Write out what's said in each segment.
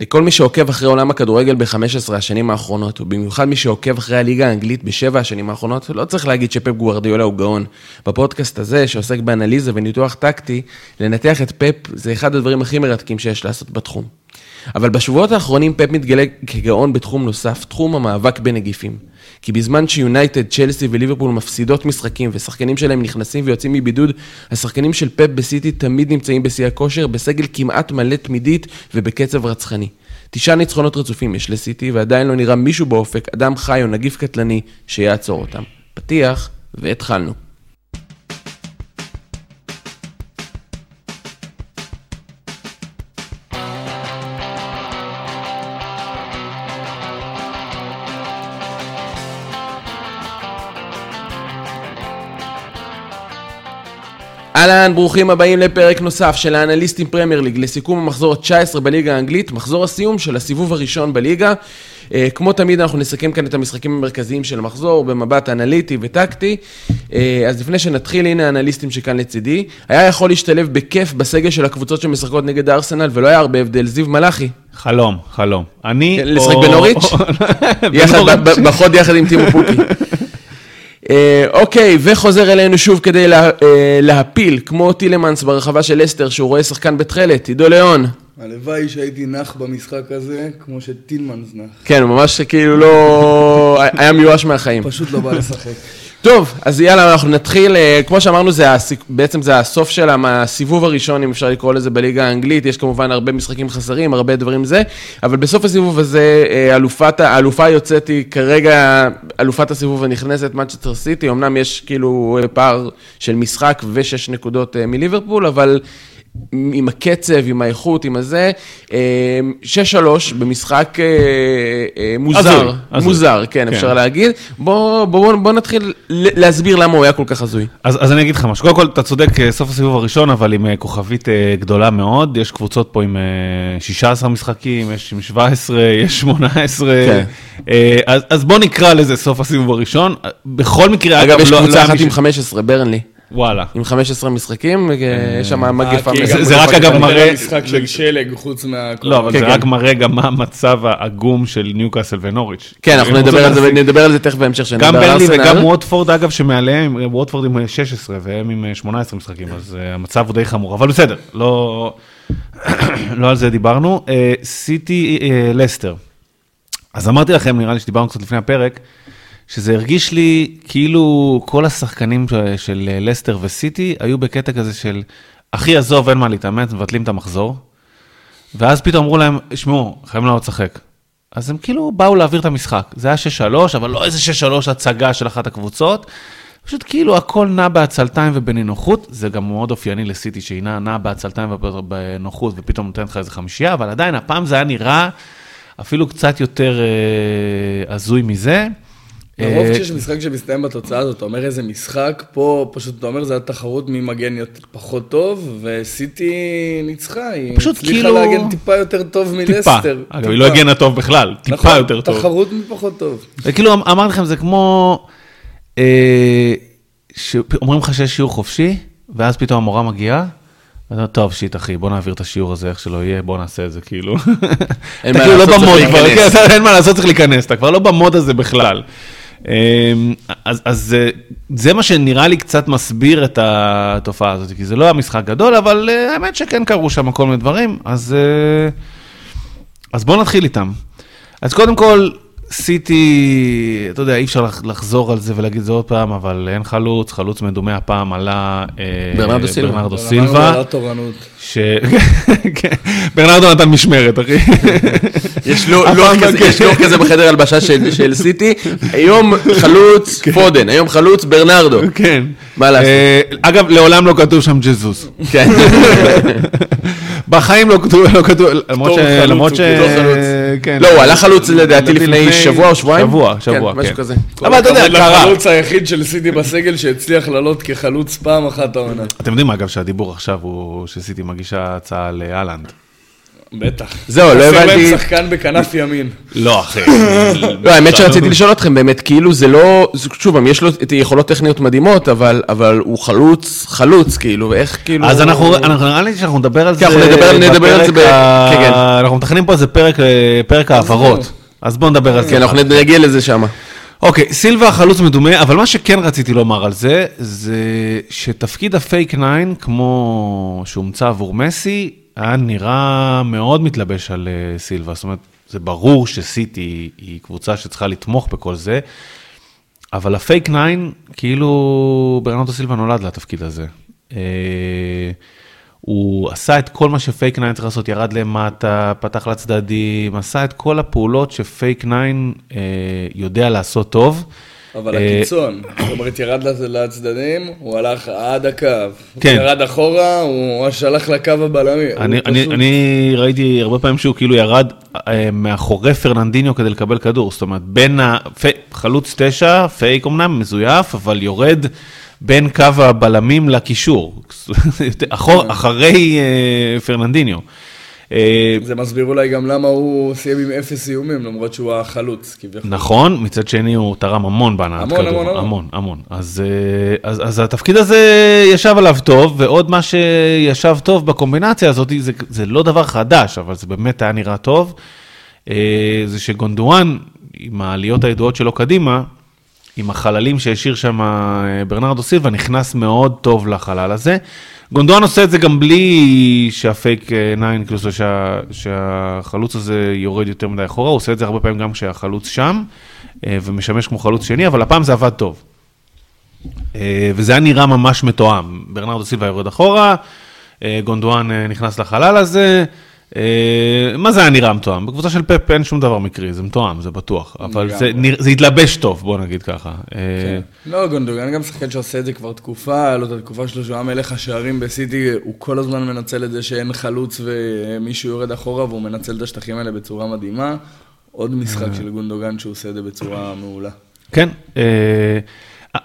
לכל מי שעוקב אחרי עולם הכדורגל ב-15 השנים האחרונות, ובמיוחד מי שעוקב אחרי הליגה האנגלית בשבע השנים האחרונות, לא צריך להגיד שפפ גוארדיולה הוא גאון. בפודקאסט הזה, שעוסק באנליזה וניתוח טקטי, לנתח את פפ זה אחד הדברים הכי מרתקים שיש לעשות בתחום. אבל בשבועות האחרונים פפ מתגלה כגאון בתחום נוסף, תחום המאבק בנגיפים. כי בזמן שיונייטד, צ'לסי וליברפול מפסידות משחקים ושחקנים שלהם נכנסים ויוצאים מבידוד, השחקנים של פפ בסיטי תמיד נמצאים בשיא הכושר, בסגל כמעט מלא תמידית ובקצב רצחני. תשעה ניצחונות רצופים יש לסיטי, ועדיין לא נראה מישהו באופק, אדם חי או נגיף קטלני, שיעצור אותם. פתיח, והתחלנו. אהלן, ברוכים הבאים לפרק נוסף של האנליסטים פרמייר ליג, לסיכום המחזור ה-19 בליגה האנגלית, מחזור הסיום של הסיבוב הראשון בליגה. אה, כמו תמיד אנחנו נסכם כאן את המשחקים המרכזיים של המחזור במבט אנליטי וטקטי. אה, אז לפני שנתחיל, הנה האנליסטים שכאן לצידי. היה יכול להשתלב בכיף בסגל של הקבוצות שמשחקות נגד הארסנל, ולא היה הרבה הבדל. זיו מלאכי. חלום, חלום. אני... כן, לשחק בנוריץ'? בחוד יחד עם טימו פוקי. אה, אוקיי, וחוזר אלינו שוב כדי לה, אה, להפיל, כמו טילמנס ברחבה של אסתר, שהוא רואה שחקן בתכלת, עידו ליאון. הלוואי שהייתי נח במשחק הזה, כמו שטילמנס נח. כן, ממש כאילו לא... היה מיואש מהחיים. פשוט לא בא לשחק. טוב, אז יאללה, אנחנו נתחיל, אה, כמו שאמרנו, זה הסיק, בעצם זה הסוף של הסיבוב הראשון, אם אפשר לקרוא לזה בליגה האנגלית, יש כמובן הרבה משחקים חסרים, הרבה דברים זה, אבל בסוף הסיבוב הזה, אה, אלופת, האלופה היוצאת היא כרגע אלופת הסיבוב הנכנסת, מצ'טר סיטי, אמנם יש כאילו אה, פער של משחק ושש נקודות מליברפול, אבל... עם הקצב, עם האיכות, עם הזה. 6-3 במשחק מוזר, מוזר, כן, אפשר להגיד. בואו נתחיל להסביר למה הוא היה כל כך הזוי. אז אני אגיד לך משהו. קודם כל, אתה צודק, סוף הסיבוב הראשון, אבל עם כוכבית גדולה מאוד. יש קבוצות פה עם 16 משחקים, יש עם 17, יש 18. אז בואו נקרא לזה סוף הסיבוב הראשון. בכל מקרה, אגב, יש קבוצה אחת עם 15, ברנלי. וואלה. עם 15 משחקים, יש שם מגפה. זה רק אגב מראה... משחק של שלג חוץ מה... לא, אבל זה רק מראה גם מה המצב העגום של ניוקאסל ונוריץ'. כן, אנחנו נדבר על זה תכף בהמשך שנדבר על ארסנל. גם ברלי וגם ווטפורד, אגב, שמעליהם, ווטפורד עם 16 והם עם 18 משחקים, אז המצב הוא די חמור, אבל בסדר, לא על זה דיברנו. סיטי לסטר. אז אמרתי לכם, נראה לי שדיברנו קצת לפני הפרק, שזה הרגיש לי כאילו כל השחקנים של לסטר וסיטי היו בקטע כזה של, אחי, עזוב, אין מה להתאמץ, מבטלים את המחזור. ואז פתאום אמרו להם, שמעו, חייבים לעלות לשחק. אז הם כאילו באו להעביר את המשחק. זה היה 6-3, אבל לא איזה 6-3 הצגה של אחת הקבוצות. פשוט כאילו הכל נע בעצלתיים ובנינוחות, זה גם מאוד אופייני לסיטי, שהיא נעה בעצלתיים ובנוחות, ופתאום נותנת לך איזה חמישייה, אבל עדיין, הפעם זה היה נראה אפילו קצת יותר אה, הזוי מזה. לרוב כשיש משחק שמסתיים בתוצאה הזאת, אתה אומר איזה משחק, פה פשוט אתה אומר זה התחרות מי מגן פחות טוב, וסיטי ניצחה, היא פשוט הצליחה כאילו... להגן טיפה יותר טוב מלסטר. טיפה, אגב, היא לא הגנה טוב בכלל, טיפה נכון, יותר טוב. תחרות מפחות טוב. וכאילו אמרתי לכם, זה כמו, אה, שאומרים לך שיש שיעור חופשי, ואז פתאום המורה מגיעה, טוב, שיט אחי, בוא נעביר את השיעור הזה, איך שלא יהיה, בוא נעשה את זה, כאילו. אתה כאילו לא במוד כבר, כן, אין מה לעשות, צריך להיכנס, אתה כבר לא במוד הזה בכלל. אז, אז זה מה שנראה לי קצת מסביר את התופעה הזאת, כי זה לא היה משחק גדול, אבל האמת שכן קרו שם כל מיני דברים, אז, אז בואו נתחיל איתם. אז קודם כל, סיטי, אתה יודע, אי אפשר לחזור על זה ולהגיד זה עוד פעם, אבל אין חלוץ, חלוץ מדומה הפעם עלה ברנרדו סילבה. ברנרדו סילבה. ש... כן, ברנרדו נתן משמרת, אחי. יש לוח כזה בחדר הלבשה של סיטי, היום חלוץ פודן, היום חלוץ ברנרדו. כן. מה לעשות? אגב, לעולם לא כתוב שם ג'זוס. כן. בחיים לא כתוב, למרות ש... לא, הוא עלה חלוץ לדעתי לפני שבוע או שבועיים. שבוע, שבוע, כן. משהו כזה. אבל אתה יודע, קרה. החלוץ היחיד של סיטי בסגל שהצליח לעלות כחלוץ פעם אחת העונה. אתם יודעים, אגב, שהדיבור עכשיו הוא שסיטי מגישה הצעה לאלנד. בטח. זהו, לא הבנתי- להם שחקן בכנף ימין. לא, אחי. לא, האמת שרציתי לשאול אתכם, באמת, כאילו זה לא, שוב, יש לו את יכולות טכניות מדהימות, אבל, אבל הוא חלוץ, חלוץ, כאילו, ואיך כאילו... אז אנחנו, אנחנו- נראה לי שאנחנו נדבר על זה, כן, אנחנו נדבר- על זה בפרק ב- ה- כן, כן. אנחנו מתכננים פה איזה פרק, אה, פרק ההעברות, אז בואו נדבר על זה. כן, אנחנו נגיע לזה שמה. אוקיי, סילבה חלוץ מדומה, אבל מה שכן רציתי לומר על זה, זה שתפקיד הפייק ניין, כמו שהומצא עבור מסי, היה נראה מאוד מתלבש על אה, סילבה. זאת אומרת, זה ברור שסיטי היא, קבוצה שצריכה לתמוך בכל זה, אבל הפייק ניין, כאילו ברנרדו סילבה נולד לתפקיד הזה. אה, הוא עשה את כל מה שפייק nine צריך לעשות, ירד למטה, פתח לצדדים, עשה את כל הפעולות שפייק nine אה, יודע לעשות טוב. אבל אה, הקיצון, זאת אומרת, ירד לצ- לצדדים, הוא הלך עד הקו. כן. ירד אחורה, הוא ממש הלך לקו הבלמי. אני, הוא אני, פשוט- אני ראיתי הרבה פעמים שהוא כאילו ירד אה, מאחורי פרננדיניו כדי לקבל כדור, זאת אומרת, בין ה... פי, חלוץ תשע, פייק אמנם, מזויף, אבל יורד בין קו הבלמים לקישור, אחרי אה, פרננדיניו. אה, זה מסביר אולי גם למה הוא סיים עם אפס איומים, למרות שהוא החלוץ, כביכול. נכון, מצד שני הוא תרם המון בהנעת כדור, המון, המון. המון, המון. אז, אה, אז, אז התפקיד הזה ישב עליו טוב, ועוד מה שישב טוב בקומבינציה הזאת, זה, זה לא דבר חדש, אבל זה באמת היה נראה טוב, אה, זה שגונדואן, עם העליות הידועות שלו קדימה, עם החללים שהשאיר שם אה, ברנרדו סילבה, נכנס מאוד טוב לחלל הזה. גונדואן עושה את זה גם בלי שהפייק אה, ניין, כאילו שה, שהחלוץ הזה יורד יותר מדי אחורה, הוא עושה את זה הרבה פעמים גם כשהחלוץ שם, אה, ומשמש כמו חלוץ שני, אבל הפעם זה עבד טוב. אה, וזה היה נראה ממש מתואם. ברנרדו סילבה יורד אחורה, אה, גונדואן אה, נכנס לחלל הזה. אה, מה זה היה נראה מתואם? בקבוצה של פפ אין שום דבר מקרי, זה מתואם, זה בטוח. אבל זה, התלבש טוב, בוא נגיד ככה. אה, לא, גונדוגן גם שחקן שעושה את זה כבר תקופה, לו את התקופה שלו שהוא היה מלך השערים בסיטי, הוא כל הזמן מנצל את זה שאין חלוץ ומישהו יורד אחורה, והוא מנצל את השטחים האלה בצורה מדהימה. עוד משחק של גונדוגן שהוא עושה את זה בצורה מעולה. כן, אה,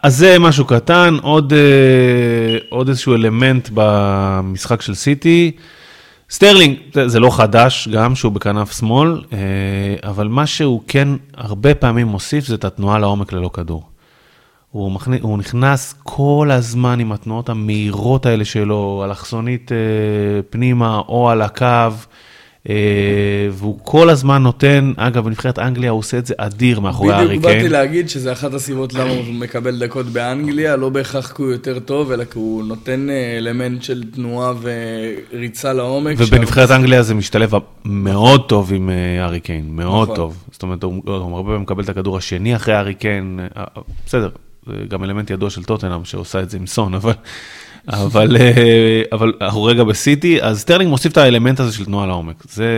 אז זה משהו קטן, אה, עוד איזשהו אלמנט במשחק של סיטי. סטרלינג, זה, זה לא חדש גם שהוא בכנף שמאל, אה, אבל מה שהוא כן הרבה פעמים מוסיף זה את התנועה לעומק ללא כדור. הוא, מכנ... הוא נכנס כל הזמן עם התנועות המהירות האלה שלו, אלכסונית אה, פנימה או על הקו, והוא כל הזמן נותן, אגב, בנבחרת אנגליה הוא עושה את זה אדיר מאחורי הארי בדיוק באתי קיין. להגיד שזה אחת הסיבות למה הוא מקבל דקות באנגליה, לא בהכרח כי הוא יותר טוב, אלא כי הוא נותן אה, אלמנט של תנועה וריצה לעומק. ובנבחרת אנגליה זה משתלב מאוד טוב עם אה, הארי קיין, מאוד נכון. טוב. זאת אומרת, הוא הרבה פעמים מקבל את הכדור השני אחרי הארי קיין, אה, אה, בסדר, זה גם אלמנט ידוע של טוטנאם שעושה את זה עם סון, אבל, אבל, אה, אבל אנחנו רגע בסיטי, אז סטרלינג מוסיף את האלמנט הזה של תנועה לעומק. זה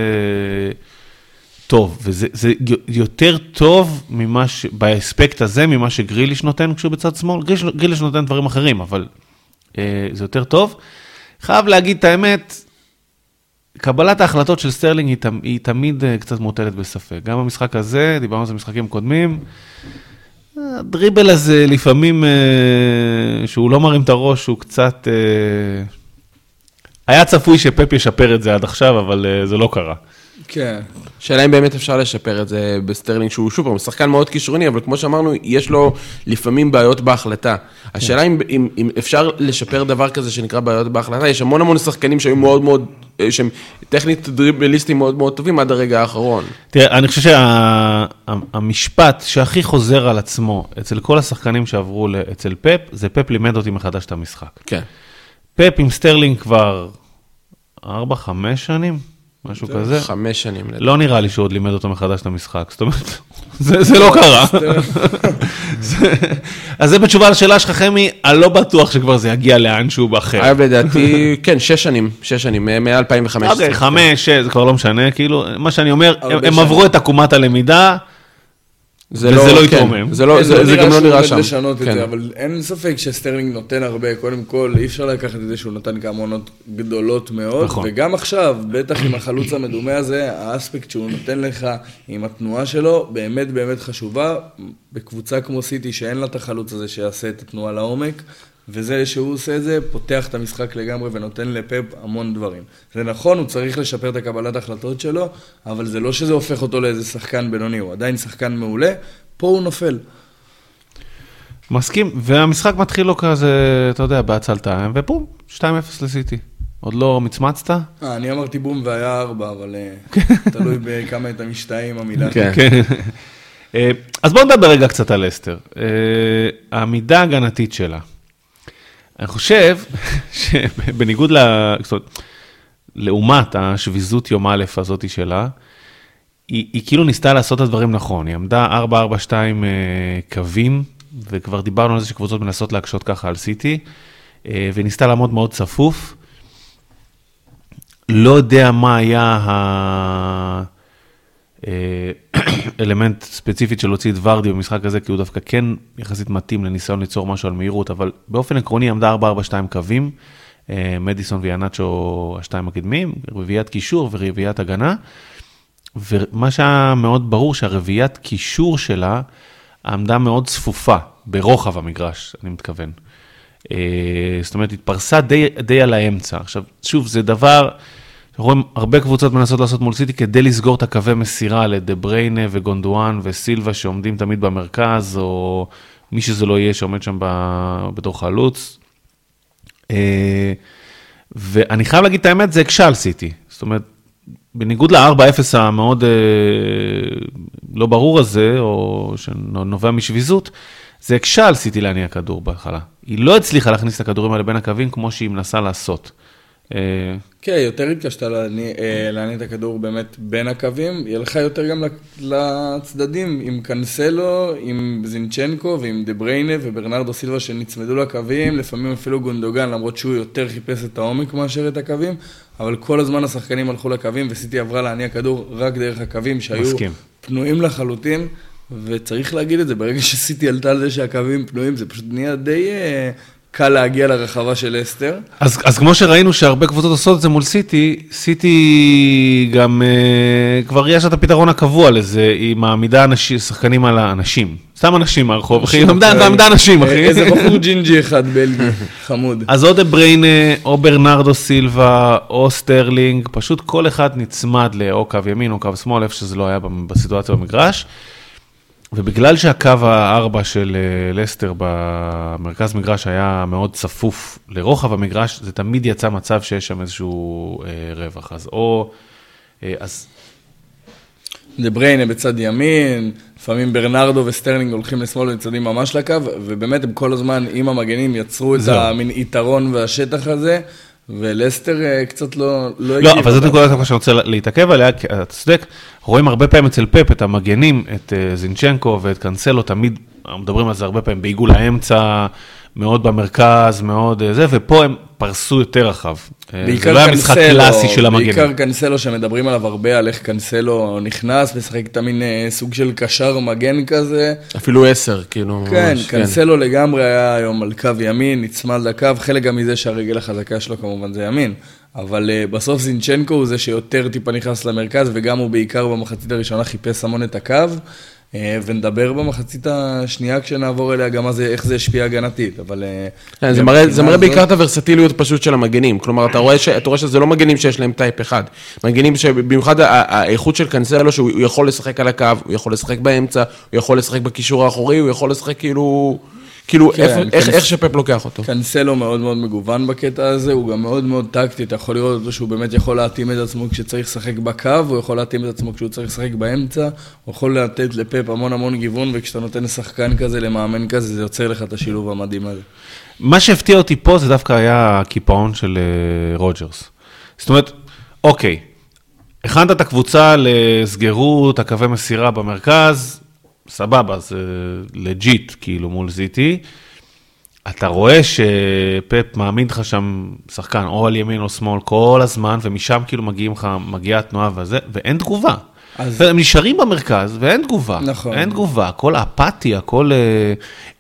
טוב, וזה זה יותר טוב ממה ש... באספקט הזה, ממה שגריליש נותן כשהוא בצד שמאל. גריליש, גריליש נותן דברים אחרים, אבל אה, זה יותר טוב. חייב להגיד את האמת, קבלת ההחלטות של סטרלינג היא, היא תמיד אה, קצת מוטלת בספק. גם במשחק הזה, דיברנו על זה במשחקים קודמים, ה dribble הזה לפעמים, אה, שהוא לא מרים את הראש, הוא קצת... אה, היה צפוי שפפ ישפר את זה עד עכשיו, אבל אה, זה לא קרה. כן. שאלה אם באמת אפשר לשפר את זה בסטרלינג, שהוא שוב פעם שחקן מאוד כישרוני, אבל כמו שאמרנו, יש לו לפעמים בעיות בהחלטה. השאלה אם, אם, אם אפשר לשפר דבר כזה שנקרא בעיות בהחלטה, יש המון המון שחקנים שהיו מאוד מאוד, אה, שהם טכנית דריבליסטים מאוד מאוד טובים עד הרגע האחרון. תראה, אני חושב שהמשפט שהכי חוזר על עצמו אצל כל השחקנים שעברו אצל פפ, זה פפ לימד אותי מחדש את המשחק. כן. פפ עם סטרלינג כבר 4-5 שנים, משהו כזה. חמש שנים. לא נראה לי שהוא עוד לימד אותו מחדש את המשחק, זאת אומרת, זה, זה לא קרה. זה- אז זה בתשובה לשאלה שלך, חמי, אני לא בטוח שכבר זה יגיע לאנשהו אחר. אגב, לדעתי, כן, שש שנים, שש שנים, מ-2015. אוקיי, חמש, שש, זה כבר לא משנה, כאילו, מה שאני אומר, הם. עברו את עקומת הלמידה, זה וזה לא כן, יתרומם. זה לא- זה זה גם לא נראה שם. לשנות את כן. זה, אבל אין ספק שסטרלינג נותן הרבה, קודם כל, אי אפשר לקחת את זה שהוא נתן כמה עונות גדולות מאוד, נכון. וגם עכשיו, בטח עם החלוץ המדומה הזה, האספקט שהוא נותן לך עם התנועה שלו, באמת באמת חשובה. בקבוצה כמו סיטי, שאין לה את החלוץ הזה שיעשה את התנועה לעומק, וזה שהוא עושה את זה, פותח את המשחק לגמרי ונותן לפפ המון דברים. זה נכון, הוא צריך לשפר את הקבלת ההחלטות שלו, אבל זה לא שזה הופך אותו לאיזה שחקן בינוני, הוא עדיין שחקן מעולה, פה הוא נופל. מסכים, והמשחק מתחיל לו כזה, אתה יודע, בעצלתיים, ובום, 2-0 לסיטי. עוד לא מצמצת? אה, אני אמרתי בום והיה ארבע, אבל אה, תלוי בכמה אתה משתאה עם המילה. כן. כן. אה, אז בואו נדבר רגע קצת על אסתר. אה, העמידה ההגנתית שלה. אני חושב שבניגוד ל... זאת אומרת, לעומת השביזות יום א' הזאתי שלה, היא, היא כאילו ניסתה לעשות את הדברים נכון. היא עמדה 4-4-2 אה, קווים, וכבר דיברנו על זה שקבוצות מנסות להקשות ככה על סיטי, אה, וניסתה לעמוד מאוד צפוף. לא יודע מה היה האלמנט ספציפית של להוציא את ורדי במשחק הזה, כי הוא דווקא כן יחסית מתאים לניסיון ליצור משהו על מהירות, אבל באופן עקרוני עמדה 4-4-2 קווים, אה, מדיסון ויאנצ'ו השתיים הקדמים, רביעיית קישור ורביעיית הגנה, ומה שהיה מאוד ברור שהרביעיית קישור שלה עמדה מאוד צפופה, ברוחב המגרש, אני מתכוון. אה, זאת אומרת, התפרסה די, די על האמצע. עכשיו, שוב, זה דבר, רואים הרבה קבוצות מנסות לעשות מול סיטי כדי לסגור את הקווי מסירה לדה בריינה וגונדואן וסילבה שעומדים תמיד במרכז, או מי שזה לא יהיה שעומד שם ב- בתור חלוץ. אה, ואני חייב להגיד את האמת, זה הקשה על סיטי. זאת אומרת, בניגוד ל-4-0 המאוד אה, לא ברור הזה, או שנובע משביזות, זה הקשה על סיטי להניע כדור בהתחלה. היא לא הצליחה להכניס את הכדורים האלה בין הקווים כמו שהיא מנסה לעשות. אה, כן, יותר להניע אה, להניע את הכדור באמת בין הקווים, יהיה לך יותר גם לצדדים, עם קנסלו, עם זינצ'נקו ועם דה בריינה וברנרדו סילבה שנצמדו לקווים, לפעמים אפילו גונדוגן, למרות שהוא יותר חיפש את העומק מאשר את הקווים, אבל כל הזמן השחקנים הלכו לקווים וסיטי עברה להניע כדור רק דרך הקווים שהיו מסכים. פנויים לחלוטין. וצריך להגיד את זה, ברגע שסיטי עלתה על זה שהקווים פנויים, זה פשוט נהיה די אה, קל להגיע לרחבה של לסטר. אז, אז כמו שראינו שהרבה קבוצות עושות את זה מול סיטי, סיטי גם אה, כבר יש את הפתרון הקבוע לזה, היא מעמידה אנשים, שחקנים על האנשים. סתם אנשים מהרחוב, אחי, העמידה אנשים, אחי. איזה בחור ג'ינג'י אחד בלגי, חמוד. אז או דה בריינה, או ברנרדו סילבה, או סטרלינג, פשוט כל אחד נצמד לאו קו ימין או קו שמאל, איפה שזה לא היה בסיטואציה במגרש. ובגלל שהקו הארבע של אה, לסטר במרכז מגרש היה מאוד צפוף לרוחב המגרש, זה תמיד יצא מצב שיש שם איזשהו אה, רווח. אז או, אה, אז דה בריינה בצד ימין, לפעמים ברנרדו וסטרלינג הולכים לשמאל ונצמדים ממש לקו, ובאמת הם כל הזמן עם המגנים יצרו את המין יתרון והשטח הזה, ולסטר אה, קצת לא לא לא. אבל זאת דווקא שאני רוצה להתעכב עליה, כי אתה צודק, רואים הרבה פעמים אצל פפ את המגנים, את אה, זינצ'נקו ואת קאנסלו, תמיד מדברים על זה הרבה פעמים, בעיגול האמצע, מאוד במרכז, מאוד אה, זה, ופה הם פרסו יותר רחב. אה, זה לא היה משחק קלאסי של המגנים. בעיקר קנסלו שמדברים עליו הרבה, על איך קנסלו נכנס, משחק את המין אה, סוג של קשר מגן כזה. אפילו עשר, כאילו. כן, ממש, קנסלו לגמרי היה היום על קו ימין, נצמד לקו, חלק גם מזה שהרגל החזקה שלו כמובן זה ימין. אבל uh, בסוף זינצ'נקו הוא זה שיותר טיפה נכנס למרכז, וגם הוא בעיקר במחצית הראשונה חיפש המון את הקו. Uh, ונדבר במחצית השנייה כשנעבור אליה גם זה, איך זה השפיע הגנתית, אבל... uh, כן, זה מראה, זה מראה בעיקר את הוורסטיליות פשוט של המגנים. כלומר, אתה רואה, ש, אתה רואה שזה לא מגנים שיש להם טייפ אחד. מגנים שבמיוחד האיכות של קנסלו, שהוא הוא יכול לשחק על הקו, הוא יכול לשחק באמצע, הוא יכול לשחק בקישור האחורי, הוא יכול לשחק כאילו... כאילו, כן, איפה, איך, קנס- איך שפפ לוקח אותו. קנסלו מאוד מאוד מגוון בקטע הזה, הוא גם מאוד מאוד טקטי, אתה יכול לראות אותו שהוא באמת יכול להתאים את עצמו כשצריך לשחק בקו, הוא יכול להתאים את עצמו כשהוא צריך לשחק באמצע, הוא יכול לתת לפפ המון המון גיוון, וכשאתה נותן לשחקן כזה, למאמן כזה, זה יוצר לך את השילוב המדהים הזה. מה שהפתיע אותי פה זה דווקא היה הקיפאון של אה, רוג'רס. זאת אומרת, אוקיי, הכנת את הקבוצה לסגרו את הקווי מסירה במרכז, סבבה, זה legit, כאילו, מול סיטי. אתה רואה שפפ מעמיד לך שם שחקן, או על ימין או שמאל, כל הזמן, ומשם כאילו מגיעים לך, מגיעה התנועה וזה, ואין תגובה. אז-. הם נשארים במרכז ואין תגובה. נכון. אין תגובה, הכל אפאתי, הכל... אה,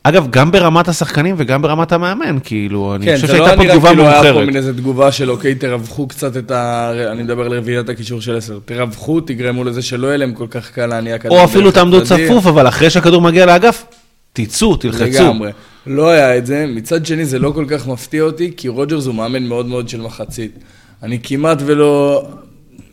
אגב, גם ברמת השחקנים וגם ברמת המאמן, כאילו, אני כן, חושב זה לא שהייתה פה נראה תגובה כאילו היה פה מאוחרת. מין איזה תגובה של אוקיי, תרווחו קצת את ה... אני מדבר על רביעיית הקישור של עשר. תרווחו, תגרמו לזה שלא יהיה להם כל כך קל להניע כדור. או אפילו תעמדו. צפוף, אבל אחרי שהכדור מגיע לאגף, תצאו, תלחצו. לגמרי. לא היה את זה. מצד שני, זה לא כל כך מפתיע אותי, כי רוג'רס הוא מאמן מאוד מאוד של מחצית. אני כמעט ולא...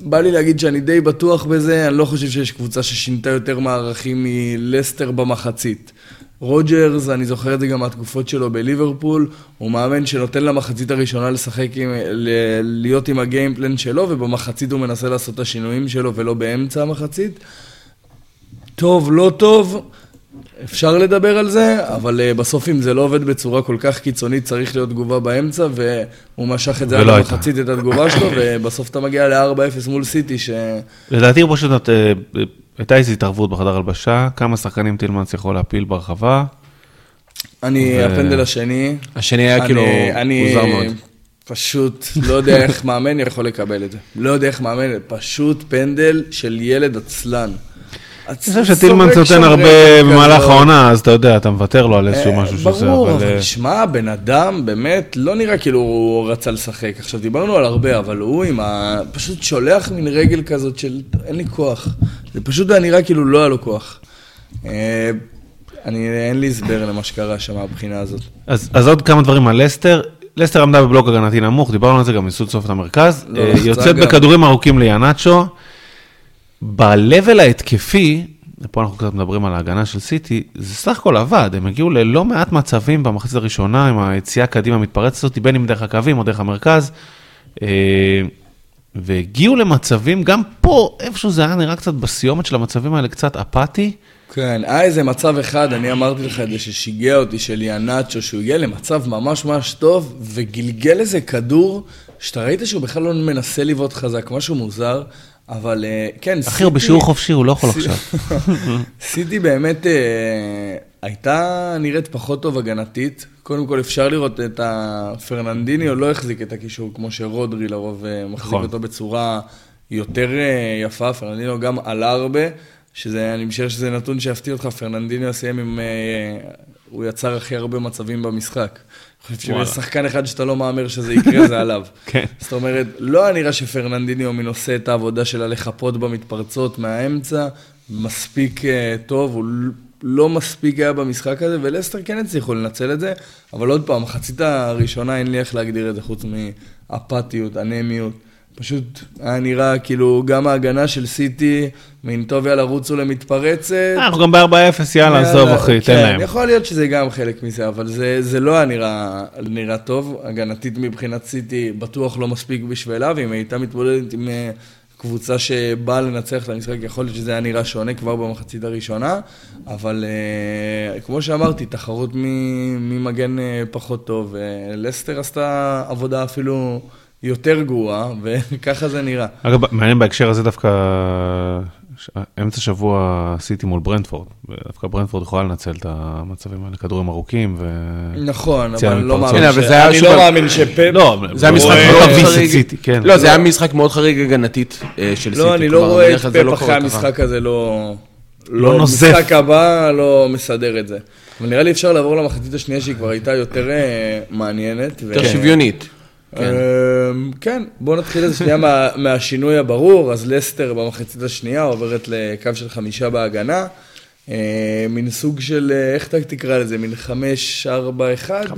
בא לי להגיד שאני די בטוח בזה, אני לא חושב שיש קבוצה ששינתה יותר מערכים מלסטר במחצית. רוג'רס, אני זוכר את זה גם מהתקופות שלו בליברפול, הוא מאמן שנותן למחצית הראשונה לשחק עם, ל- להיות עם ה game plan שלו, ובמחצית הוא מנסה לעשות את השינויים שלו ולא באמצע המחצית. טוב, לא טוב, אפשר לדבר על זה, אבל uh, בסוף אם זה לא עובד בצורה כל כך קיצונית, צריך להיות תגובה באמצע, והוא משך את זה עד הייתה. המחצית את התגובה שלו, ובסוף אתה מגיע ל-4-0 מול סיטי, ש... לדעתי הוא פשוט, אה, הייתה איזו התערבות בחדר הלבשה, כמה שחקנים טילמנס יכול להפיל ברחבה. אני, ו- הפנדל השני, השני היה אני- כאילו אני מוזר מאוד. פשוט לא יודע איך מאמן יכול לקבל את זה. לא יודע איך מאמן, פשוט פנדל של ילד עצלן. אני חושב שטילמנס נותן הרבה במהלך העונה, אז אתה יודע, אתה מוותר לו על איזשהו משהו שעושה, אה, ברור, אבל... אה, שמע, בן אדם באמת לא נראה כאילו הוא רצה לשחק. עכשיו, דיברנו על הרבה, אבל הוא עם ה... פשוט שולח מין רגל כזאת של אין לי כוח. זה פשוט היה נראה כאילו לא היה לו כוח. אה, אני, אין לי הסבר למה שקרה שם מהבחינה הזאת. אז, אז עוד כמה דברים על לסטר. לסטר עמדה בבלוק הגנתי נמוך, דיברנו על זה גם מסוד סוף את המרכז. לא, אה, יוצאת. בכדורים ארוכים ליאנצ'ו. ב-level ההתקפי, פה אנחנו קצת מדברים על ההגנה של סיטי, זה סך הכל עבד, הם הגיעו ללא מעט מצבים במחצית הראשונה, עם היציאה קדימה המתפרצת הזאת, בין אם דרך הקווים או דרך המרכז. אה, והגיעו למצבים, גם פה, איפשהו זה היה נראה קצת בסיומת של המצבים האלה, קצת אפאתי. כן, היה איזה מצב אחד, אני אמרתי לך את זה, ששיגע אותי, של יאנצ'ו, שהוא הגיע למצב ממש ממש טוב, וגלגל איזה כדור, שאתה ראית שהוא בכלל לא מנסה לבעוט חזק, משהו מוזר, אבל אה, כן, אחי, הוא בשיעור חופשי, הוא לא יכול עכשיו. סיטי באמת אה, הייתה נראית פחות טוב הגנתית. קודם כל אפשר לראות את הפרננדיניו לא החזיק את הקישור כמו שרודרי לרוב אה, מחזיק נכון. אותו בצורה יותר יפה. פרננדיניו גם עלה הרבה, שזה, אני משער שזה נתון שיפתיע אותך. פרננדיניו סיים עם... הוא יצר הכי הרבה מצבים במשחק. חושב וואלה. שיש שחקן אחד שאתה לא מהמר שזה יקרה, זה עליו. כן. זאת אומרת, לא היה נראה שפרננדיניו עושה את העבודה שלה לחפות במתפרצות מהאמצע, מספיק אה, טוב, הוא לא מספיק היה במשחק הזה, ולסטר כן הצליחו לנצל את זה, אבל עוד פעם, מחצית הראשונה אין לי איך להגדיר את זה חוץ מאפתיות, אנמיות. פשוט היה נראה כאילו גם ההגנה של סיטי, מין טוב יאללה רוצו למתפרצת. אה, אנחנו גם ב-4-0, יאללה, עזוב אחי, תן כן, להם. יכול להיות שזה גם חלק מזה, אבל זה, זה לא היה נראה, נראה טוב. הגנתית מבחינת סיטי בטוח לא מספיק בשבילה, ואם הייתה מתמודדת עם אה, קבוצה שבאה לנצח את המשחק, יכול להיות שזה היה נראה שונה כבר במחצית הראשונה, אבל אה, כמו שאמרתי, תחרות ממגן פחות טוב. לסטר עשתה עבודה אפילו יותר גרועה, וככה זה נראה. אגב, מעניין בהקשר הזה דווקא, ש- אמצע שבוע סיטי מול ברנדפורד, ודווקא ברנדפורד יכולה לנצל את המצבים האלה, כדורים ארוכים ו... נכון, אבל אני לא. מאמין ש- אני לא מאמין שפפ... לא, זה היה משחק מאוד חריג. כן. לא, זה היה משחק מאוד חריג הגנתית אה, של סיטי. לא, אני לא רואה את פפ לא אחרי. המשחק הזה, לא... לא נוזף. משחק הבא לא מסדר את זה. אבל נראה לי אפשר לעבור למחצית השנייה שהיא כבר הייתה יותר אה, מעניינת. יותר שוויונית. כן. אמ, כן, בואו נתחיל איזה שנייה מה- מהשינוי הברור. אז לסטר במחצית השנייה עוברת לקו של חמישה בהגנה. אה, מין סוג של, אה, איך אתה תקרא לזה? מין חמש, ארבע, אחד? 5-4-1,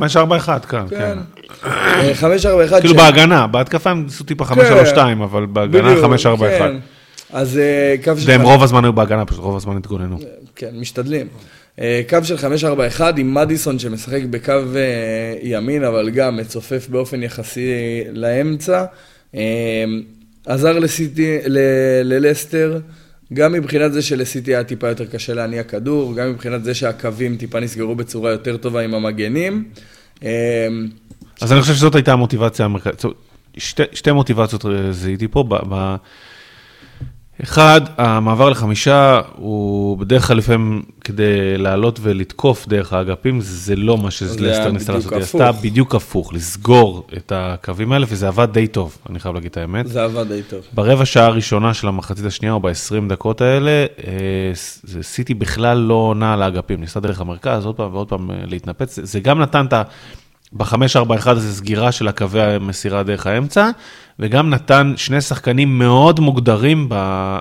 כן, כן. כן. אה, חמש, ארבע, אחד. כאילו בהגנה, בהתקפה הם ניסו טיפה 5-3-2, אבל בהגנה בדיוק, 5-4-1. כן. אז אה, קו של... והם רוב הזמן היו בהגנה, פשוט רוב הזמן התגוננו. כן, משתדלים. אה, קו של 5-4-1 עם מדיסון שמשחק בקו אה, ימין, אבל גם מצופף באופן יחסי לאמצע. אה, עזר לסיטי, ל- ללסטר, גם מבחינת זה שלסיטי היה טיפה יותר קשה להניע כדור, גם מבחינת זה שהקווים טיפה נסגרו בצורה יותר טובה עם המגנים. אז אני חושב שזאת הייתה המוטיבציה שתי, שתי מוטיבציות זיהיתי פה. ב, ב, אחד, המעבר לחמישה הוא בדרך כלל לפעמים כדי לעלות ולתקוף דרך האגפים, זה לא מה זה שלסטר ניסתה לעשות, היא עשתה. בדיוק הפוך, לסגור את הקווים האלה, וזה עבד די טוב, אני חייב להגיד את האמת. זה עבד די טוב. ברבע שעה הראשונה של המחצית השנייה, או ב-20 דקות האלה, אה, זה- סיטי בכלל לא עונה על האגפים, ניסתה דרך המרכז, עוד פעם ועוד פעם אה, להתנפץ. זה- זה גם נתן את ה... ב-5-4-1 הזה סגירה של הקווי המסירה דרך האמצע, וגם נתן שני שחקנים מאוד מוגדרים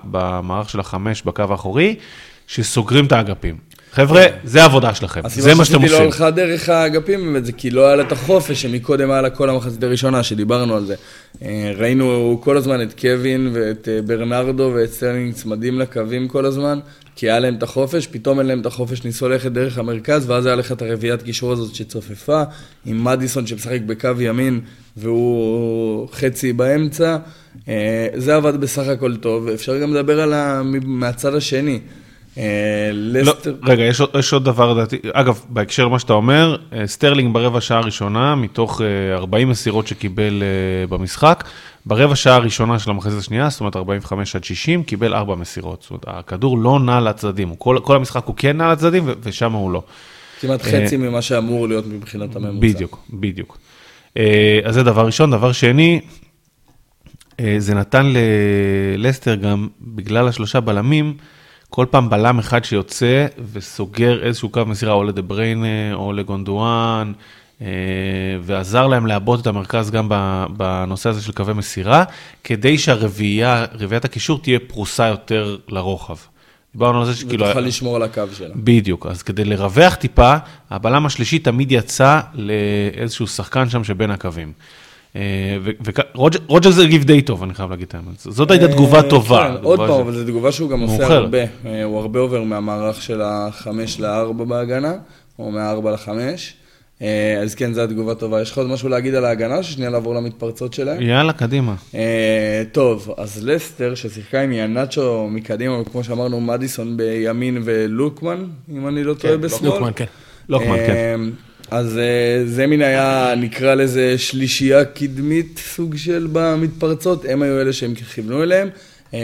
במערך של החמש בקו האחורי, שסוגרים את האגפים. חבר'ה, זה העבודה שלכם, זה מה שאתם הסיבה עושים. שסיטי לא הלכה דרך האגפים באמת זה כי לא היה לה את החופש שמקודם היה לה כל המחצית הראשונה, שדיברנו על זה. אה, ראינו כל הזמן את קווין ואת אה, ברנרדו ואת סטרלינג צמדים לקווים כל הזמן, כי היה להם את החופש, פתאום אין להם את החופש, ניסו ללכת דרך המרכז, ואז היה לך את הרביעיית קישור הזאת שצופפה, עם מדיסון שמשחק בקו ימין והוא חצי באמצע. אה, זה עבד בסך הכל טוב, אפשר גם לדבר על ה... מהצד השני. אה, לא, לסטר... רגע, יש, עוד- יש עוד דבר לדעתי, אגב, בהקשר למה שאתה אומר, אה, סטרלינג ברבע שעה הראשונה, מתוך אה, 40 מסירות שקיבל אה, במשחק, ברבע שעה הראשונה של המחצית השנייה, זאת אומרת 45 עד 60, קיבל 4 מסירות. זאת אומרת, הכדור לא נע לצדדים, כל, כל המשחק הוא כן נע לצדדים, ושם הוא לא. כמעט חצי ממה שאמור להיות מבחינת הממוצע. בדיוק, בדיוק. אה, אז זה דבר ראשון. דבר שני, אה, זה נתן ללסטר גם, בגלל השלושה בלמים, כל פעם בלם אחד שיוצא וסוגר איזשהו קו מסירה, או לדה בריינה, או לגונדואן, אה, ועזר להם לעבות את המרכז גם בנושא הזה של קווי מסירה, כדי שהרביעייה, רביעיית הקישור תהיה פרוסה יותר לרוחב. דיברנו על זה שכאילו... ותוכל לשמור על הקו שלה. בדיוק, אז כדי לרווח טיפה, הבלם השלישי תמיד יצא לאיזשהו שחקן שם שבין הקווים. ורוג'ר זה הגיב די טוב, אני חייב להגיד את האמת. זאת הייתה תגובה אה, טובה. כן, עוד תגובה פעם, אבל זו תגובה שהוא גם עושה. הרבה. אה, הוא הרבה עובר מהמערך של החמש לארבע בהגנה, או מהארבע לחמש. אה, אז כן, זו התגובה טובה. יש לך עוד משהו להגיד על ההגנה, ששנייה לעבור למתפרצות שלהם? יאללה, קדימה. אה, טוב, אז לסטר, ששיחקה עם ינאצ'ו מקדימה, וכמו שאמרנו, מדיסון בימין ולוקמן, אם אני לא טועה בשמאל. לוקמן, כן. לוקמן, כן. אז אה, זה מין היה, נקרא לזה שלישייה קדמית סוג של במתפרצות, הם היו אלה שהם כיוונו אליהם. אמ,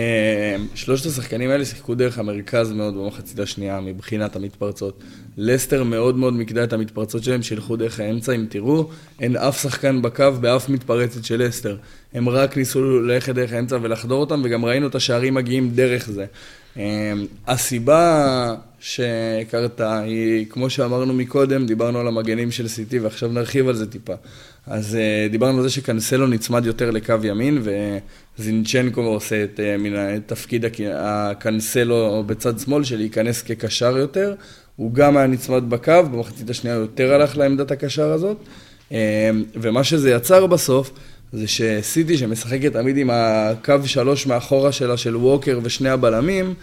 שלושת השחקנים האלה שיחקו דרך המרכז מאוד במחצית השנייה מבחינת המתפרצות. לסטר מאוד מאוד מיקדה את המתפרצות שלהם שילכו דרך האמצע, אם תראו, אין אף שחקן בקו באף מתפרצת של לסטר. הם רק ניסו ללכת דרך האמצע ולחדור אותם, וגם ראינו את השערים מגיעים דרך זה. אמ, הסיבה שקרתה היא, כמו שאמרנו מקודם, דיברנו על המגנים של סיטי, ועכשיו נרחיב על זה טיפה. אז אה, דיברנו על זה שקנסלו נצמד יותר לקו ימין, וזינצ'נקו עושה את, אה, מן את תפקיד הק- הקנסלו בצד שמאל, של להיכנס כקשר יותר. הוא גם היה נצמד בקו, במחצית השנייה יותר הלך לעמדת הקשר הזאת. אה, ומה שזה יצר בסוף, זה שסיטי שמשחקת תמיד עם הקו שלוש מאחורה שלה של ווקר ושני הבלמים,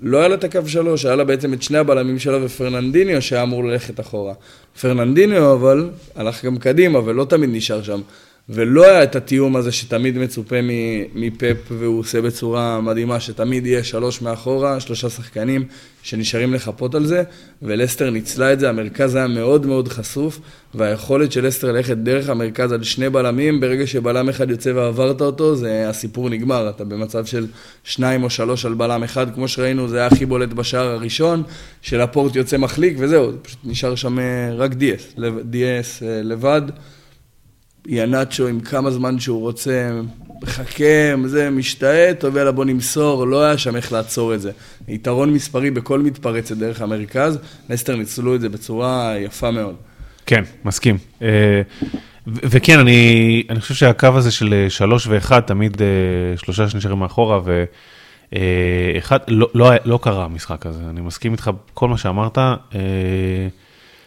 לא היה לה את הקו שלוש, היה לה בעצם את שני הבלמים שלה ופרננדיניו שהיה אמור ללכת אחורה. פרננדיניו אבל הלך גם קדימה ולא תמיד נשאר שם. ולא היה את התיאום הזה שתמיד מצופה מ- מפפ והוא עושה בצורה מדהימה, שתמיד יהיה שלוש מאחורה, שלושה שחקנים שנשארים לחפות על זה, ולסטר ניצלה את זה, המרכז היה מאוד מאוד חשוף, והיכולת של לסטר ללכת דרך המרכז על שני בלמים, ברגע שבלם אחד יוצא ועברת אותו, זה הסיפור נגמר, אתה במצב של שניים או שלוש על בלם אחד, כמו שראינו, זה היה הכי בולט בשער הראשון, שלפורט יוצא מחליק וזהו, פשוט נשאר שם אה, רק דיאס, דיאס אה, לבד. ינאצ'ו עם כמה זמן שהוא רוצה, מחכה, זה, משתאה, טוב יאללה בוא נמסור, לא היה שם איך לעצור את זה. יתרון מספרי בכל מתפרצת דרך המרכז, לסטר ניצלו את זה בצורה יפה מאוד. כן, מסכים. אה, ו- וכן, אני, אני חושב שהקו הזה של אה, שלוש ואחד, תמיד אה, שלושה שנשארים מאחורה, ואחד, לא, לא, היה- לא קרה המשחק הזה, אני מסכים איתך כל מה שאמרת.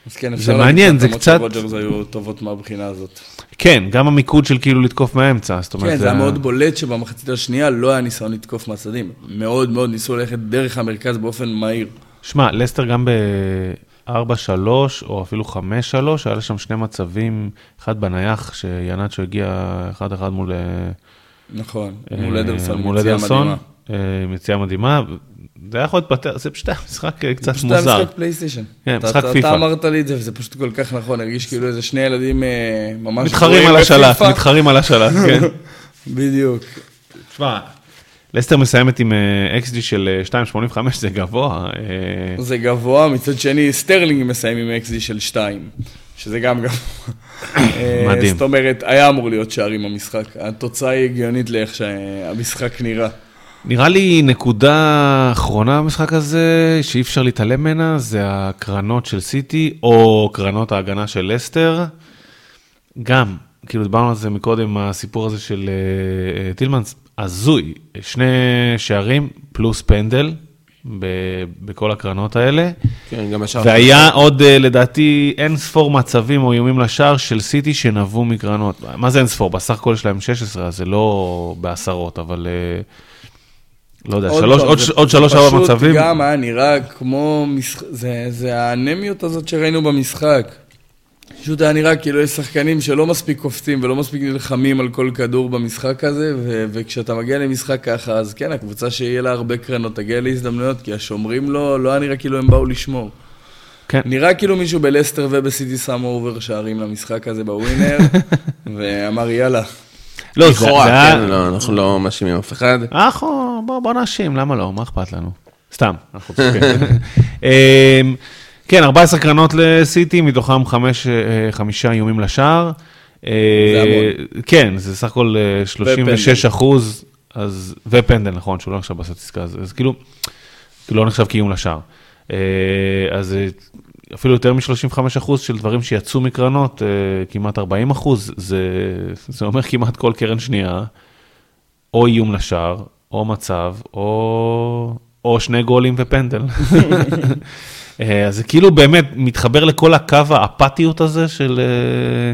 אז כן, זה אפשר מעניין, זה קצת- רוג'רס היו טובות מהבחינה הזאת. כן, גם המיקוד של כאילו לתקוף מהאמצע, זאת אומרת, כן, זה היה מאוד בולט שבמחצית השנייה לא היה ניסיון לתקוף מהצדדים. מאוד מאוד ניסו ללכת דרך המרכז באופן מהיר. שמע, לסטר גם ב-4-3 או אפילו 5-3, היה לה שם שני מצבים, אחד בנייח, שינאצ'ו הגיע אחד-אחד מול... אה, נכון, אה, מול אדרסון, מול אדרסון, מדהימה. אה, עם יציאה מדהימה. זה היה יכול להתפטר, זה פשוט היה משחק אה, קצת פשוט היה מוזר. משחק פלייסטיישן. כן, משחק פיפא. אתה אמרת לי את זה, וזה פשוט כל כך נכון, הרגיש כאילו איזה שני ילדים אה, ממש... מתחרים על השלט. מתחרים על השלט, כן. בדיוק. תשמע, לסטר מסיימת עם XG של אה, 2.85, זה גבוה. זה גבוה, מצד שני סטרלינג מסיים עם XG של 2, שזה גם גבוה. אה, מדהים. זאת אומרת, היה אמור להיות שערים במשחק. התוצאה היא הגיונית לאיך שהמשחק נראה. נראה לי נקודה אחרונה במשחק הזה, שאי אפשר להתעלם ממנה, זה הקרנות של סיטי, או קרנות ההגנה של לסטר. גם, כאילו דיברנו על זה מקודם, הסיפור הזה של אה, טילמנס, הזוי, שני שערים פלוס פנדל ב- בכל הקרנות האלה. כן, גם השאר. והיה עוד, אה, לדעתי, אין ספור מצבים או איומים לשער של סיטי שנבעו מקרנות. מה זה אין ספור? בסך הכל יש להם 16, אז זה לא בעשרות, אבל... אה, לא יודע, עוד שלוש, פעם, עוד, זה- עוד שלוש ארבע מצבים. פשוט גם היה נראה כמו, משח... זה, זה האנמיות הזאת שראינו במשחק. פשוט היה נראה כאילו יש שחקנים שלא מספיק קופצים ולא מספיק נלחמים על כל כדור במשחק הזה, ו... וכשאתה מגיע למשחק ככה, אז כן, הקבוצה שיהיה לה הרבה קרנות תגיע להזדמנויות, כי השומרים לא, לא היה נראה כאילו הם באו לשמור. כן. נראה כאילו מישהו בלסטר ובסיטי שם over שערים למשחק הזה בווינר, ואמר יאללה. לא, זה, זה היה... כן, לא, אנחנו לא מאשימים אף אחד. אנחנו, בוא, בוא נאשים, למה לא? מה אכפת לנו? סתם, אנחנו צוחקים. אמ, כן, 14 קרנות לסיטי, מתוכם אה, חמישה איומים לשער. אה, המון. כן, זה סך הכל אה, 36 אחוז, אז, ופנדל, נכון, שהוא לא נחשב בסטטיסטיקה, אז, אז כאילו, כאילו לא נחשב כאיום לשער. אה, אז אה, אפילו יותר מ-35 אחוז של דברים שיצאו מקרנות, אה, כמעט 40 אחוז, זה, זה אומר כמעט כל קרן שנייה, או איום לשער, או מצב, או, או שני גולים ופנדל. אה, אז זה כאילו באמת מתחבר לכל הקו האפתיות הזה של, אה,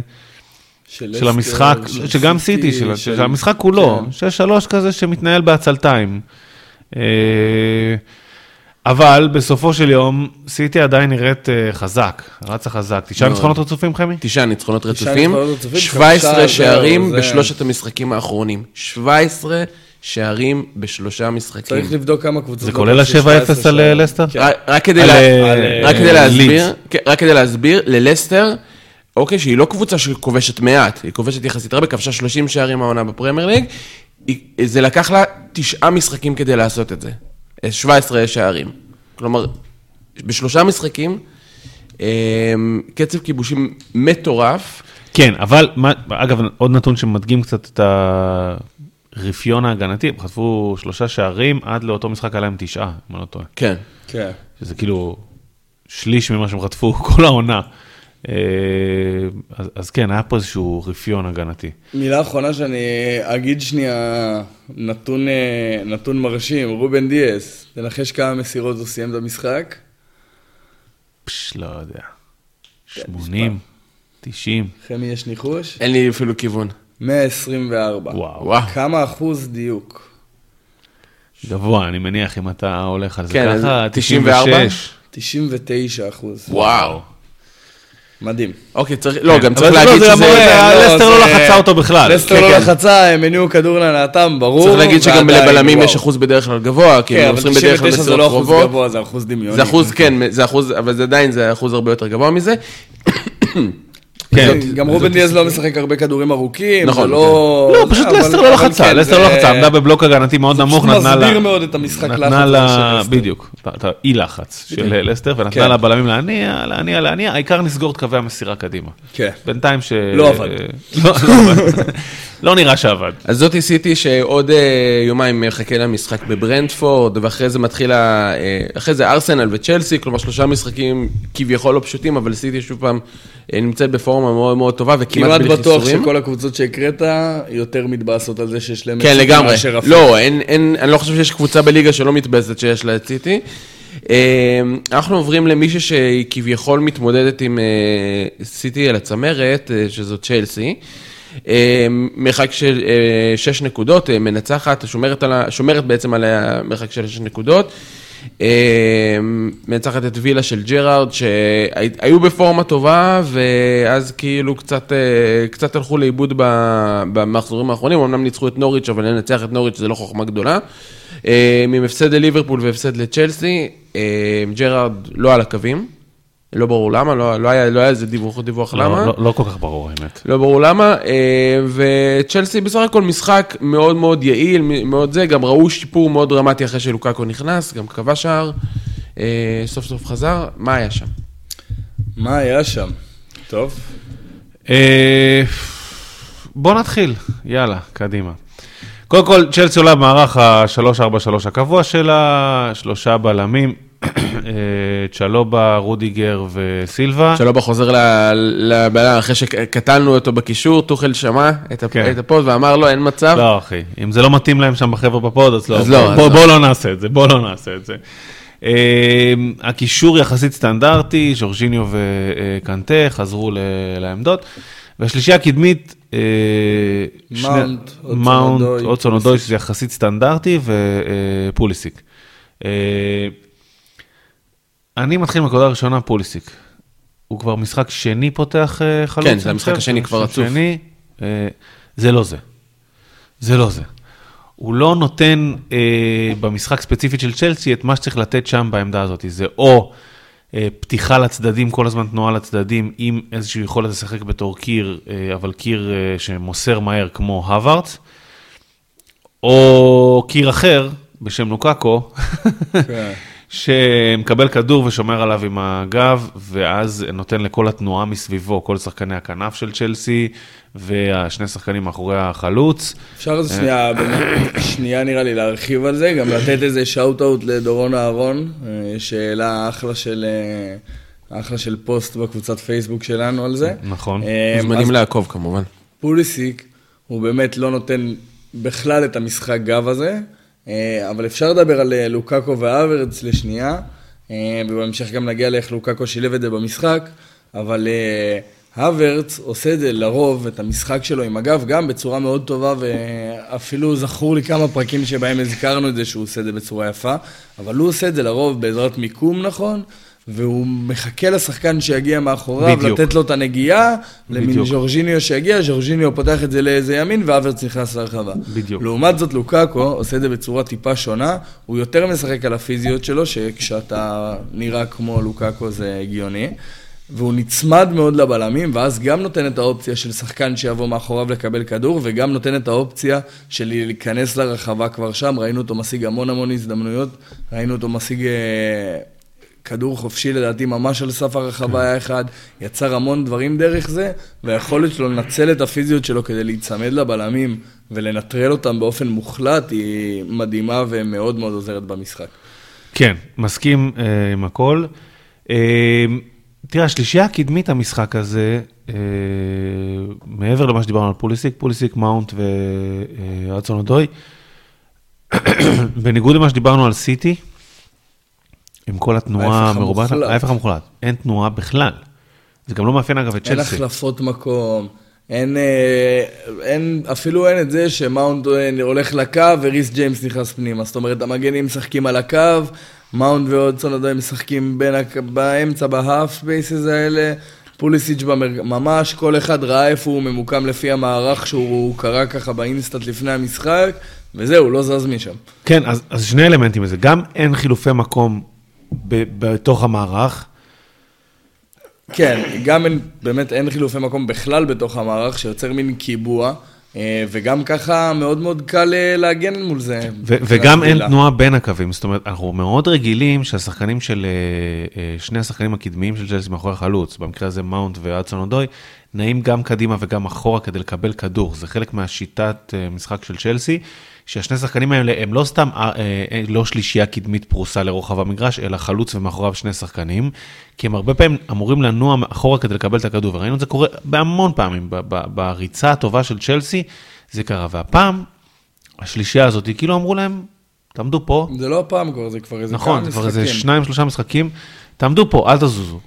של לסטר, המשחק, שגם סיטי, של, של המשחק כולו, כן. של שלוש כזה שמתנהל בעצלתיים. אבל בסופו של יום, סיטי עדיין נראית אה, חזק, רצה חזק. תשעה. ניצחונות רצופים, חמי? תשעה ניצחונות רצופים, ניצחונות רצופים, 17 חמישה, שערים בשלושת המשחקים האחרונים. 17 שערים בשלושה משחקים. צריך לבדוק כמה קבוצות. זה לא כולל כבשו ה-7-0 על 17 אה. לסטר? כן. רק- רק כדי אה, רק כדי להסביר. כן, רק כדי להסביר, ללסטר, אוקיי, שהיא לא קבוצה שכובשת מעט, היא כובשת יחסית הרבה, כבשה 30 שערים העונה בפרמייר ליג, זה לקח לה תשעה משחקים כדי לעשות את זה. אה, 17 שערים. כלומר, בשלושה משחקים, אה, קצב כיבושים מטורף. כן, אבל, מה, אגב, עוד נתון שמדגים קצת את הרפיון ההגנתי, הם חטפו שלושה שערים, עד לאותו משחק היה להם תשעה, אם אני לא טועה. כן. כן. שזה כאילו שליש ממה שהם חטפו כל העונה. אה, אז, אז כן, היה פה איזשהו רפיון הגנתי. מילה אחרונה שאני אגיד שנייה, נתון, אה, נתון מרשים, רובן דיאס, תנחש כמה מסירות הוא סיים את המשחק? פש, לא יודע. 80, 90, חמי יש ניחוש? אין לי אפילו כיוון. 124. וואו. וואו. כמה אחוז דיוק? גבוה, אני מניח, אם אתה הולך על זה כן, ככה, אז 94? 96. 99 אחוז. וואו. מדהים. אוקיי, צריך, לא, גם אבל צריך זה לא, להגיד זה שזה... לא, לסטר לא זה- לחצה אותו בכלל. לסטר כן, לא כן. לחצה, הם הניעו כדור להנאתם, ברור. צריך להגיד שגם לבלמים. יש אחוז בדרך כלל גבוה, כי כן, הם מוסרים בדרך כלל 99 זה מסירות לא אחוז קרובות. גבוה, זה אחוז דמיוני. זה אחוז, כן, זה אחוז, אבל זה עדיין, זה אחוז הרבה יותר גבוה מזה. כן. כן, גם רובן דיאז לא משחק הרבה כדורים ארוכים, נכון, זה לא... לא, פשוט לסטר לא לחצה, כן, לסטר לא זה- לחצה, עמדה בבלוק הגנתי מאוד זה נמוך, נתנה לה... מסביר מאוד את המשחק לחץ נתנה לה, של לסטר. בדיוק, את- האי לחץ של לסטר, ונתנה כן. לבלמים להניע, להניע, להניע, העיקר נסגור את קווי המסירה קדימה. כן. בינתיים ש... לא עבד. לא לא עבד. לא נראה שעבד. אז זאתי סיטי שעוד אה, יומיים מחכה למשחק בברנדפורד, ואחרי זה מתחיל, ה- אה, אחרי זה ארסנל וצ'לסי, כלומר שלושה משחקים כביכול לא פשוטים, אבל סיטי שוב פעם אה, נמצאת בפורמה מאוד מאוד טובה וכמעט כמעט בלי בטוח חיסורים. שכל הקבוצות שהקראת יותר מתבאסות על זה שיש להם... כן, לגמרי. לא, אין, אין, אני לא חושב שיש קבוצה בליגה שלא מתבאסת שיש לה את סיטי. אה, אנחנו עוברים למישהי שהיא כביכול מתמודדת עם אה, סיטי על הצמרת, אה, שזו צ'לסי. מרחק של אה, שש נקודות, מנצחת, שומרת, על שומרת בעצם על המרחק של שש נקודות. אה, מנצחת את וילה של ג'רארד, שהיו בפורמה טובה, ואז כאילו קצת, אה, קצת הלכו לאיבוד במחזורים האחרונים, אמנם ניצחו את נוריץ', אבל לנצח את נוריץ' זה לא חוכמה גדולה. אה, עם הפסד לליברפול והפסד לצ'לסי, אה, ג'רארד לא על הקווים, לא ברור למה, לא, לא, היה, לא היה איזה דיווח, דיווח למה. לא- לא- לא כל כך ברור, האמת. לא ברור למה, אה, וצ'לסי בסך הכל משחק מאוד מאוד יעיל, מאוד זה, גם ראו שיפור מאוד דרמטי אחרי שלוקקו נכנס, גם כבש שער, אה, סוף סוף חזר, מה היה שם? מה היה שם? טוב. אה, בוא נתחיל, יאללה, קדימה. קודם כל, צ'לסי עולה במערך ה-343 הקבוע שלה, שלושה בלמים. צ'לובה, רודיגר וסילבה. צ'לובה חוזר לבעיה, אחרי שקטלנו אותו בקישור, טוחל שמע את כן. את ה pod ואמר לו, אין מצב. לא, אחי, אם זה לא מתאים להם שם בחבר'ה ב pod, אז לא. לא, בוא- אז בוא לא. לא נעשה את זה, בוא לא נעשה את זה. אה, הקישור יחסית סטנדרטי, ז'ורג'יניו וקנטה חזרו ל- לעמדות. והשלישייה הקדמית, אה, מאונט, אודוי, שזה יחסית סטנדרטי, ופוליסיק. אני מתחיל מהנקודה הראשונה, פוליסיק. הוא כבר משחק שני פותח אה, חלוץ. כן, זה המשחק השני כבר רצוף. שני, אה, זה לא זה. זה לא זה. הוא לא נותן אה, במשחק ספציפית של צ'לסי את מה שצריך לתת שם בעמדה הזאת. זה או אה, פתיחה לצדדים, כל הזמן תנועה לצדדים, עם איזושהי יכולת לשחק בתור קיר, אה, אבל קיר אה, שמוסר מהר כמו הווארדס, או קיר אחר בשם לוקאקו, כן. שמקבל כדור ושומר עליו עם הגב, ואז נותן לכל התנועה מסביבו, כל שחקני הכנף של צ'לסי, והשני שחקנים מאחורי החלוץ. אפשר אז שנייה, באמת, שנייה נראה לי להרחיב על זה, גם לתת איזה shout-out לדורון אהרון, אה, שהעלה אחלה של, אה, אחלה של פוסט בקבוצת פייסבוק שלנו על זה. נכון. אה, מוזמנים לעקוב כמובן. פוליסיק, הוא באמת לא נותן בכלל את המשחק גב הזה, אה, אבל אפשר לדבר על אה, לוקאקו והאברץ לשנייה, אה, ובהמשך גם נגיע לאיך לוקאקו שילב את זה במשחק, אבל אה, הוורץ עושה את זה לרוב, את המשחק שלו עם הגב, גם בצורה מאוד טובה, ואפילו זכור לי כמה פרקים שבהם הזכרנו את זה שהוא עושה את זה בצורה יפה, אבל הוא עושה את זה לרוב בעזרת מיקום נכון, והוא מחכה לשחקן שיגיע מאחוריו, בדיוק. לתת לו את הנגיעה, למין בדיוק. ז'ורג'יניו שיגיע, ז'ורג'יניו פותח את זה לאיזה ימין, והוורץ נכנס לרחבה. בדיוק. לעומת זאת, לוקאקו עושה את זה בצורה טיפה שונה, הוא יותר משחק על הפיזיות שלו, שכשאתה נראה כמו לוקאקו זה הגיוני. והוא נצמד מאוד לבלמים, ואז גם נותן את האופציה של שחקן שיבוא מאחוריו לקבל כדור, וגם נותן את האופציה של להיכנס לרחבה כבר שם. ראינו אותו משיג המון המון הזדמנויות, ראינו אותו משיג אה, כדור חופשי לדעתי ממש על סף הרחבה היה אחד, יצר המון דברים דרך זה, והיכולת שלו לנצל את הפיזיות שלו כדי להיצמד לבלמים ולנטרל אותם באופן מוחלט היא מדהימה ומאוד מאוד עוזרת במשחק. כן, מסכים אה, עם הכל. אה, תראה, השלישייה הקדמית המשחק הזה, אה, מעבר למה שדיברנו על פוליסיק, פוליסיק, מאונט ואדסון אודוי, בניגוד למה שדיברנו על סיטי, עם כל התנועה המרובעת. ההפך המוחלט, אין תנועה בכלל. זה גם לא מאפיין אגב את אין צ'לסי. החלפות מקום, אין, אה, אין, אפילו אין את זה שמאונט אה, הולך לקו וריס ג'יימס נכנס פנימה. זאת אומרת, המגנים משחקים על הקו, מאונט ואדסון עדיין משחקים בין, באמצע, ב half spaces האלה. פוליסיק במר... ממש, כל אחד ראה איפה הוא ממוקם לפי המערך שהוא קרא ככה באינסטנט לפני המשחק, וזהו, לא זז משם. כן, אז, אז שני אלמנטים לזה, גם אין חילופי מקום בתוך המערך, כן, גם אין, באמת אין חילופי מקום בכלל בתוך המערך, שיוצר מין קיבוע, אה, וגם ככה מאוד מאוד קל אה, להגן מול זה. ו- וגם אין. תנועה בין הקווים, זאת אומרת, אנחנו מאוד רגילים שהשחקנים של, אה, שני השחקנים הקדמיים של צ'לסי מאחורי החלוץ, במקרה הזה מאונט ואדסון אודוי, נעים גם קדימה וגם אחורה כדי לקבל כדור, זה חלק מהשיטת אה, משחק של צ'לסי, שהשני השחקנים האלה הם לא סתם, אה, אה, לא שלישייה קדמית פרוסה לרוחב המגרש, אלא חלוץ ומאחוריו שני שחקנים, כי הם הרבה פעמים אמורים לנוע אחורה כדי לקבל את הכדור, וראינו את זה קורה בהמון פעמים, בריצה הטובה של צ'לסי, זה קרה, והפעם, השלישייה הזאת, כאילו אמרו להם, תעמדו פה, זה לא הפעם כבר, זה כבר איזה נכון, כמה זה כבר איזה משחקים. שניים, שלושה משחקים, תעמדו פה, אל תזוזו.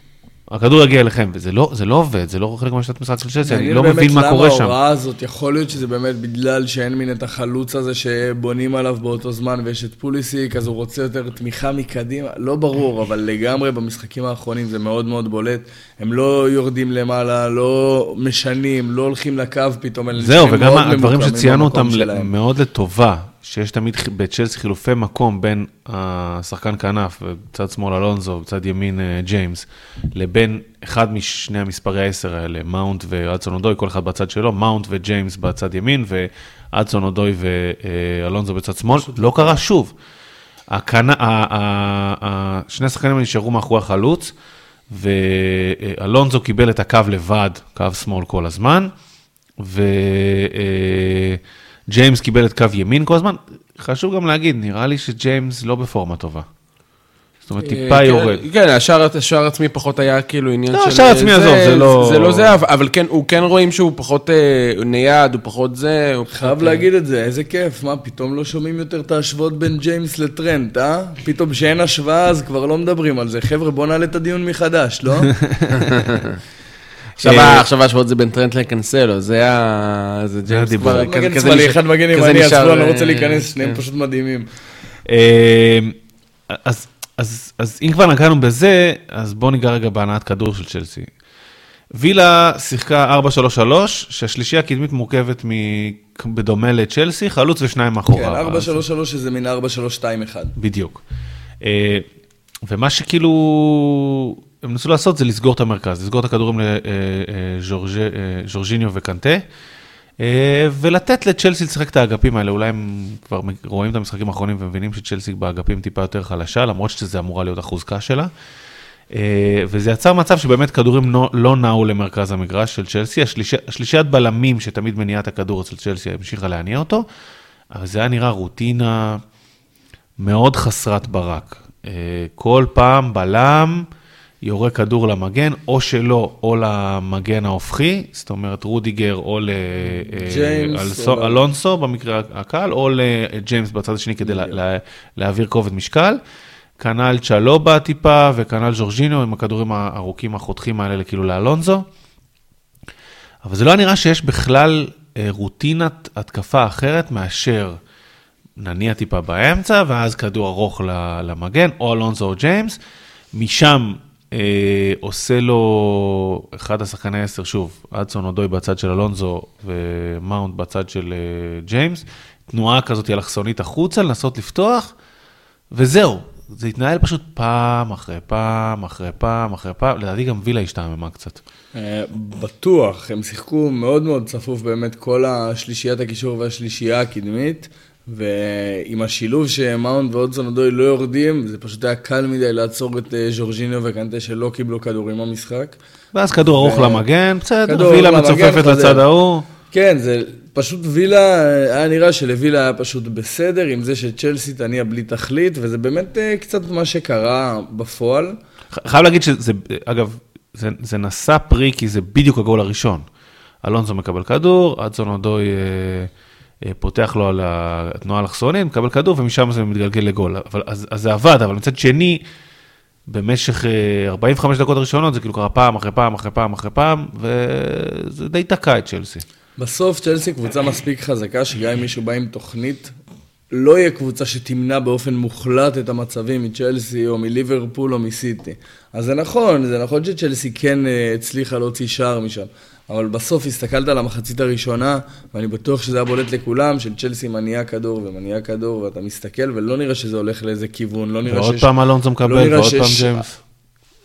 הכדור יגיע אליכם, וזה לא, זה לא עובד, זה לא חלק מהשיטת משחק של צ'לסי, אני לא באמת מבין מה קורה למה שם. ההוראה הזאת, יכול להיות שזה באמת בגלל שאין מין את החלוץ הזה שבונים עליו באותו זמן ויש את פוליסיק, אז הוא רוצה יותר תמיכה מקדימה, לא ברור, אבל לגמרי במשחקים האחרונים זה מאוד מאוד בולט. הם לא יורדים למעלה, לא משנים, לא הולכים לקו פתאום, זהו, וגם הדברים שציינו אותם. מאוד לטובה, שיש תמיד בצ'לסי חילופי מקום בין השחקן כנף, בצד שמאל אלונזו, בצד ימין אה, ג'יימס, לבין אחד משני המספרי העשר האלה, מאונט ואדסון אודוי, כל אחד בצד שלו, מאונט וג'יימס בצד ימין, ואדסון אודוי ואלונזו בצד שמאל, לא קרה שוב. הכנ... ה- ה- ה- שני השחקנים נשארו מאחורי החלוץ, ואלונזו קיבל את הקו לבד, קו שמאל כל הזמן, וג'יימס קיבל את קו ימין כל הזמן. חשוב גם להגיד, נראה לי שג'יימס לא בפורמה טובה. זאת אומרת, טיפה יורד. כן, השער העצמי פחות היה כאילו עניין לא, של... השער העצמי, עזוב, זה לא- זה לא זה, אבל- כן, הוא כן רואים שהוא פחות אה, נייד, הוא פחות זה, הוא פחות... חייב להגיד את זה, איזה כיף, מה, פתאום לא שומעים יותר את ההשוואות בין ג'יימס לטרנט, אה? פתאום שאין השוואה אז כבר לא מדברים על זה. חבר'ה, בוא נעלה את הדיון מחדש, לא? עכשיו, אה, עכשיו ההשוות זה בין טרנט לקנסלו, זה ה... זה ג'יימס הדיבור. כבר אחד מגן שמאלי, אחד מגן ימני, אני לא אה, רוצה להיכנס, שניהם כן. פשוט מדהימים. אה, אז, אם כבר נגענו בזה, אז בואו ניגע רגע בהנעת כדור של צ'לסי. וילה שיחקה 4-3-3, שהשלישייה הקדמית מורכבת מ... בדומה לצ'לסי, חלוץ ושניים מאחורה. כן, אז- 4-3-3 שזה מין 4-3-2-1. בדיוק. אה, ומה שכאילו הם ניסו לעשות זה לסגור את המרכז, לסגור את הכדורים לז'ורג'יניו וקנטה, אה, ולתת לצ'לסי לשחק את האגפים האלה. אולי הם כבר רואים את המשחקים האחרונים ומבינים שצ'לסי באגפים טיפה יותר חלשה, למרות שזה אמורה להיות החוזקה שלה. אה, וזה יצר מצב שבאמת כדורים לא, נעו למרכז המגרש של צ'לסי, השלישי, השלישיית בלמים שתמיד מניעה את הכדור אצל צ'לסי המשיכה להניע אותו, אבל זה היה נראה רוטינה מאוד חסרת ברק. אה, כל פעם בלם יורה כדור למגן, או שלו, או למגן ההופכי, זאת אומרת רודיגר, או ג'יימס, או ל- לאלונסו במקרה הקל, או לג'יימס בצד השני כדי לה- לה- להעביר כובד משקל. כנ"ל צ'לובה טיפה, וכנ"ל ז'ורג'ינו עם הכדורים הארוכים החותכים האלה כאילו לאלונזו. אבל זה לא נראה שיש בכלל אה, רוטינת התקפה אחרת מאשר נניע טיפה באמצע, ואז כדור ארוך למגן, או אלונזו או ג'יימס. משם אה, עושה לו אחד השחקני עשר, שוב, אדסון אודוי בצד של אלונזו ומאונט בצד של אה, ג'יימס. תנועה כזאת אלכסונית החוצה, לנסות לפתוח, וזהו. זה התנהל פשוט פעם אחרי פעם אחרי פעם אחרי פעם, לדעתי גם וילה השתעממה קצת. אה, בטוח, הם שיחקו מאוד מאוד צפוף באמת כל השלישיית הקישור והשלישייה הקדמית, ועם השילוב שמאונט ואודסון אדוי לא יורדים, זה פשוט היה קל מדי לעצור את אה, ז'ורג'יניו וקנטה שלא קיבלו כדורים במשחק. ואז כדור ארוך ו- למגן, בסדר, וילה מצופפת. לצד ההוא. כן, זה פשוט וילה, היה נראה שלווילה היה פשוט בסדר עם זה שצ'לסי תניע בלי תכלית, וזה באמת אה, קצת מה שקרה בפועל. חייב להגיד שזה, אגב, זה, זה נשא פרי כי זה בדיוק הגול הראשון. אלונזו מקבל כדור, אדסון אודוי אה, אה, פותח לו על התנועה האלכסונית, מקבל כדור ומשם זה מתגלגל לגול. אבל, אז, אז זה עבד, אבל מצד שני, במשך אה, 45 דקות הראשונות זה כאילו קרה פעם אחרי פעם אחרי פעם אחרי פעם, וזה די תקע את צ'לסי. בסוף צ'לסי קבוצה מספיק חזקה, שגם אם מישהו בא עם תוכנית, לא יהיה קבוצה שתמנע באופן מוחלט את המצבים מצ'לסי או מליברפול או מסיטי. אז זה נכון, זה נכון שצ'לסי כן אה, הצליחה להוציא שער משם. אבל בסוף הסתכלת על המחצית הראשונה, ואני בטוח שזה היה בולט לכולם, של צ'לסי מניעה כדור ומניעה כדור, ואתה מסתכל, ולא נראה שזה הולך לאיזה כיוון, לא נראה ועוד שיש... פעם אלונזו מקבל, לא ועוד פעם ג'יימס.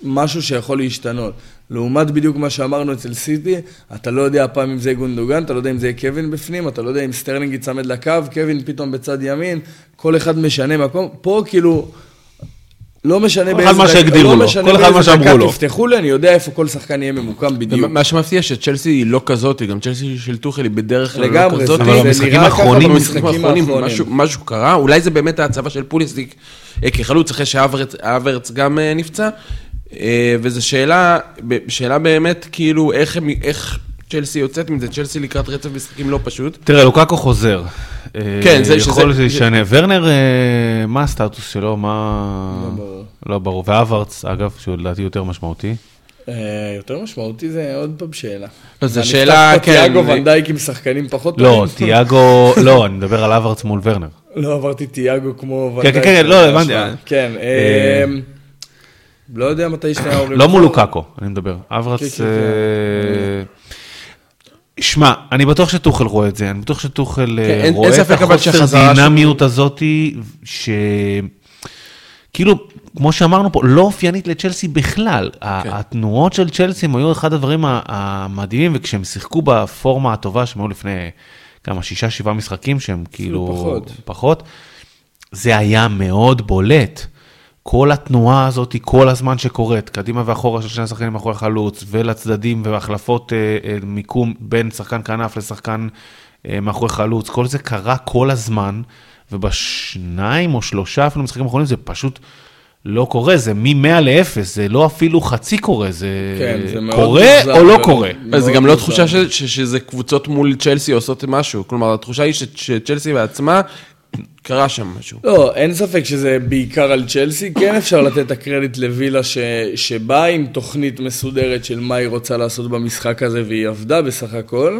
משהו שיכול להשתנות. לעומת בדיוק מה שאמרנו אצל סיטי, אתה לא יודע הפעם אם זה גונדוגן, אתה לא יודע אם זה יהיה קווין בפנים, אתה לא יודע אם סטרלינג יצמד לקו, קווין פתאום בצד ימין, כל אחד משנה מקום. פה כאילו, לא משנה כל אחד מה שהגדירו לא לו, כל אחד מה באיזה שאמרו לו. תפתחו לי, אני יודע איפה כל שחקן יהיה ממוקם בדיוק. מה שמפתיע שצ'לסי היא לא כזאת, גם צ'לסי של טוחל היא בדרך כלל לא כזאת. אבל במשחקים האחרונים- במשחקים האחרונים. משהו- קרה, אולי זה באמת ההצבה של פוליסטיק אה, כחלוץ אחרי שהאברץ גם אה, נפצע, אה, וזו שאלה, באמת כאילו איך צ'לסי יוצאת מזה, צ'לסי לקראת רצף משחקים לא פשוט. תראה, לוקקו חוזר. כן, זה- יכול שזה- להיות שזה ישנה. ורנר, אה, מה הסטטוס שלו? מה... לא ברור. לא ברור. והווארץ, אגב, שהוא לדעתי יותר משמעותי. אה, יותר משמעותי זה עוד פעם שאלה. לא, זו שאלה, נפתח פה כן, תיאגו זה- ונדייק עם שחקנים פחות לא, טובים? תיאגו, לא, אני מדבר על הווארץ מול ורנר. לא עברתי תיאגו כמו... כן, ונדייק. כן, כן, לא, הבנתי. כן, אה, אמ, לא יודע מתי שני ההורים... לא מול לוקקו, אני מדבר. כן, הווארץ... כן, אה, שמע, אני בטוח שטוחל רואה את זה, אני בטוח שטוחל אה, כן, אין- אין רואה את ספק אבל החוסר שהחזרה של- דינמיות הזאתי, ש... כאילו, כמו שאמרנו פה, לא אופיינית לצ'לסי בכלל. כן. התנועות של צ'לסי הם היו אחד הדברים המדהימים, וכשהם שיחקו בפורמה הטובה שהם היו לפני כמה, שישה, שבעה משחקים, שהם כאילו... פחות. פחות. זה היה מאוד בולט. כל התנועה הזאת, כל הזמן שקורית, קדימה ואחורה של שני השחקנים מאחורי החלוץ, ולצדדים והחלפות אה, אה, מיקום בין שחקן כנף לשחקן אה, מאחורי חלוץ, כל זה קרה כל הזמן, ובשניים או שלושה אפילו משחקים אחרונים זה פשוט לא קורה, זה מ-100 ל-0, זה לא אפילו חצי קורה, זה כן, זה קורה מוזר או לא מאוד. קורה. אז זה מאוד גם לא. תחושה ש- ש- שזה קבוצות מול צ'לסי עושות משהו. כלומר, התחושה היא ש- שצ'לסי בעצמה, קרה שם משהו. לא, אין ספק שזה בעיקר על צ'לסי, כן אפשר לתת את הקרדיט לווילה ש... שבאה עם תוכנית מסודרת של מה היא רוצה לעשות במשחק הזה, והיא עבדה בסך הכל,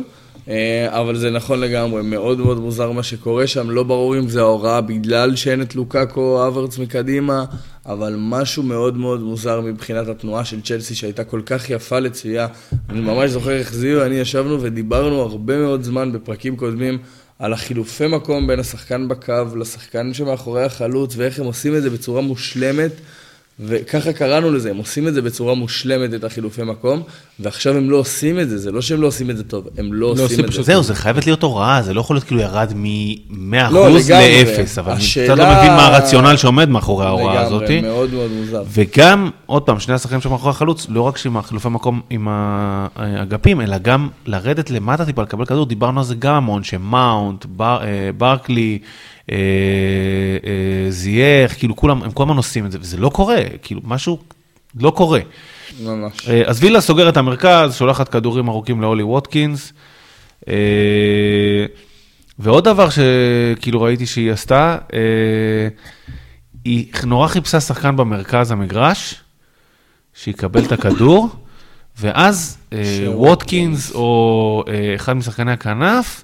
אה, אבל זה נכון לגמרי, מאוד מאוד מוזר מה שקורה שם, לא ברור אם זה ההוראה בגלל שאין את לוקאקו אברץ מקדימה, אבל משהו מאוד מאוד מוזר מבחינת התנועה של צ'לסי שהייתה כל כך יפה לצפייה. אני ממש זוכר איך זיו ואני ישבנו ודיברנו הרבה מאוד זמן בפרקים קודמים על החילופי מקום בין השחקן בקו לשחקן שמאחורי החלוץ, ואיך הם עושים את זה בצורה מושלמת, וככה קראנו לזה, הם עושים את זה בצורה מושלמת, את החילופי מקום, ועכשיו הם לא עושים את זה, זה לא שהם לא עושים את זה טוב, הם לא עושים עושים את זה. פשוט- זהו, זה חייבת להיות הוראה, זה לא יכול להיות כאילו ירד מ-100% לא, לגמרי. ל-0, אבל אני השאלה- קצת לא מבין מה הרציונל שעומד מאחורי ההוראה הזאת. לגמרי, מאוד מאוד מוזר. וגם, עוד פעם, שני השחקנים שמאחורי החלוץ, לא רק שעם החילופי מקום עם האגפים, אלא גם לרדת למטה טיפה, לקבל כדור, דיברנו על זה גם המון, שמאונט, בר, אה, ברקלי, אה, אה, זייח, כאילו כולם, הם כל הזמן עושים את זה, וזה לא קורה, כאילו משהו לא קורה. ממש. אה, אז וילה סוגר את המרכז, שולחת כדורים ארוכים לאולי ווטקינס. אה, ועוד דבר שכאילו ראיתי שהיא עשתה, אה, היא נורא חיפשה שחקן במרכז המגרש, שיקבל את הכדור, ואז אה, ווטקינס או אה, אחד משחקני הכנף,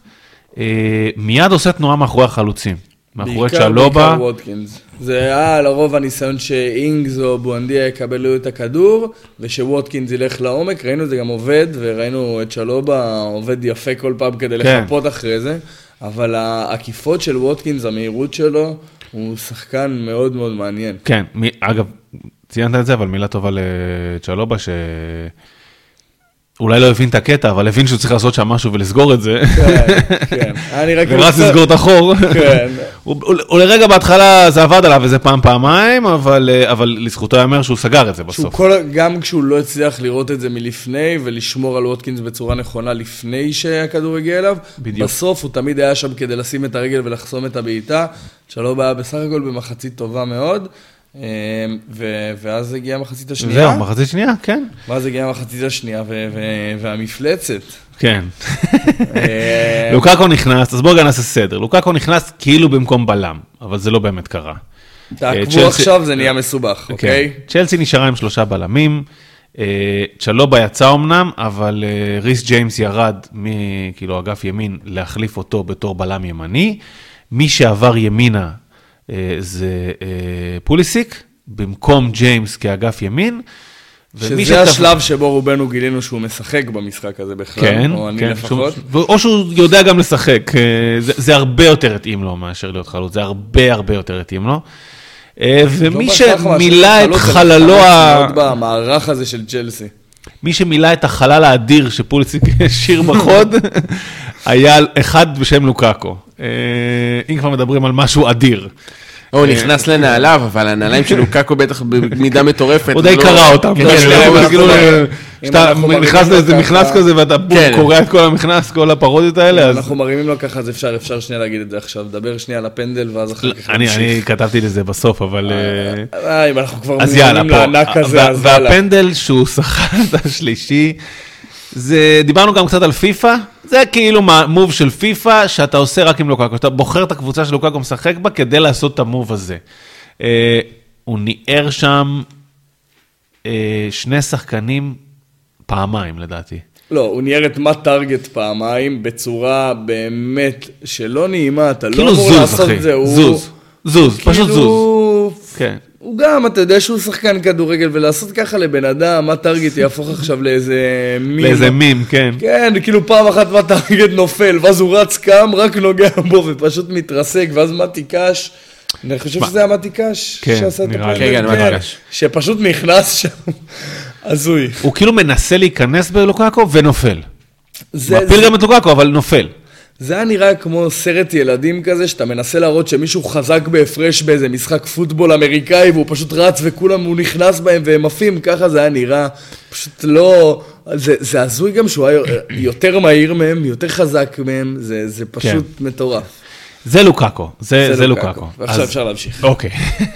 מיד עושה תנועה מאחורי החלוצים. מאחורי צ'לובה. בעיקר ווטקינס. זה היה לרוב הניסיון שאינגס או בואנדיה יקבלו את הכדור, ושווטקינס ילך לעומק, ראינו את זה גם עובד, וראינו את שלובה עובד יפה כל פעם כדי כן. לחפות אחרי זה, אבל העקיפות של ווטקינס, המהירות שלו, הוא שחקן מאוד מאוד מעניין. כן, מי, אגב, ציינת את זה, אבל מילה טובה לצ'לובה, ש... אולי לא הבין את הקטע, אבל הבין שהוא צריך לעשות שם משהו ולסגור את זה. כן, כן. נראה כאילו ורץ לסגור את החור. כן. הוא, לרגע בהתחלה זה עבד עליו איזה פעם, פעמיים, אבל, אה, אבל לזכותו ייאמר שהוא סגר את זה בסוף. כל, גם כשהוא לא הצליח לראות את זה מלפני ולשמור על ווטקינס בצורה נכונה לפני שהכדור הגיע אליו, בדיוק. בסוף הוא תמיד היה שם כדי לשים את הרגל ולחסום את הבעיטה, שלום היה בסך הכל במחצית טובה מאוד, ו- ואז הגיעה המחצית השנייה, זהו, מחצית שנייה, כן. ואז הגיעה המחצית השנייה ו- ו- והמפלצת. כן. אה, לוקאקו נכנס, אז בואו רגע נעשה סדר. לוקאקו נכנס כאילו במקום בלם, אבל זה לא באמת קרה. תעקבו צ'לסי- עכשיו, זה נהיה מסובך, אוקיי? כן. צ'לסי נשארה עם שלושה בלמים. אה, צ'לובה יצא אמנם, אבל אה, ריס ג'יימס ירד מכאילו אגף ימין להחליף אותו בתור בלם ימני. מי שעבר ימינה אה, זה אה, פוליסיק, במקום ג'יימס כאגף ימין. שזה שטב- השלב שבו רובנו גילינו שהוא משחק במשחק הזה בכלל, כן, או אני כן, לפחות. שהוא- או שהוא יודע גם לשחק, אה, זה, זה הרבה יותר התאים לו מאשר להיות חלוץ, זה הרבה הרבה יותר התאים לו. אה, ומי לא שמילא את חללו, ה- במערך הזה של צ'לסי. מי שמילא את החלל האדיר שפוליציק השאיר בחוד, היה אחד בשם לוקאקו. אה, אם כבר מדברים על משהו אדיר. הוא נכנס לנעליו, אבל הנעליים של לוקאקו בטח במידה מטורפת. הוא די לא- קרע אותם, כן, כנראה, כן, כאילו, אם כשאתה אנחנו נכנס לאיזה מכנס כזה ואתה כן. קורע את כל המכנס, כל הפרודיות האלה, אז אנחנו מרימים לו ככה, אז אפשר, אפשר שנייה להגיד את זה עכשיו. דבר שנייה על הפנדל, ואז אחר כך אני נמשיך. אני כתבתי לזה בסוף, אבל... אה, אה, אם אנחנו כבר אז יאללה, מרימים לענק פה. הזה, אז יאללה. והפנדל שהוא סחט השלישי, זה, דיברנו גם קצת על פיפא, זה כאילו מה- מוב של פיפא שאתה עושה רק עם לוקאקו, שאתה בוחר את הקבוצה שלוקאקו משחק בה כדי לעשות את המוב הזה. אה, הוא ניער שם אה, שני שחקנים פעמיים לדעתי. לא, הוא ניער את מאט טארגט פעמיים, בצורה באמת שלא נעימה, אתה לא כאילו אמור זוז, לעשות אחי, את זה. הוא- זוז, זוז, פשוט זוז. כאילו... כן. הוא גם, אתה יודע שהוא שחקן כדורגל, ולעשות ככה לבן אדם, מה טארגט יהפוך עכשיו לאיזה מים. לאיזה מים, כן. כן, כאילו פעם אחת מה טארגט נופל, ואז הוא רץ קם, רק נוגע בו ופשוט מתרסק, ואז מתי קאש, אני חושב שזה היה מתי קאש כן, שעשה את. הפנדל, כן, כן, קאש. שפשוט נכנס שם, הזוי. הוא כאילו מנסה להיכנס בלוקאקו ונופל. מפיל גם את לוקאקו, אבל נופל. זה היה נראה כמו סרט ילדים כזה, שאתה מנסה להראות שמישהו חזק בהפרש באיזה משחק פוטבול אמריקאי, והוא פשוט רץ וכולם, הוא נכנס בהם והם עפים, ככה זה היה נראה. פשוט לא... זה, זה הזוי גם שהוא היה יותר מהיר מהם, יותר חזק מהם, זה, זה פשוט מטורף. זה לוקאקו, זה, זה, זה לוקאקו. ועכשיו אז- אפשר להמשיך. אוקיי.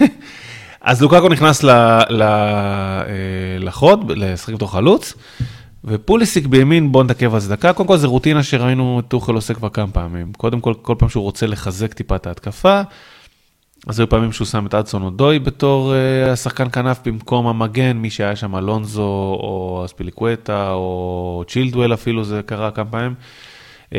אז לוקקו נכנס ל, ל, אה, לחוד, לשחק בתור חלוץ, ופוליסיק בימין, בוא נתעכב זה דקה. קודם כל, זו רוטינה שראינו את טוחל עושה כבר כמה פעמים. קודם כל, כל פעם שהוא רוצה לחזק טיפה את ההתקפה, אז היו פעמים שהוא שם את אדסון אודוי בתור uh, השחקן כנף במקום המגן, מי שהיה שם אלונזו, או אספיליקווטה, או צ'ילדואל אפילו, זה קרה כמה פעמים. Uh,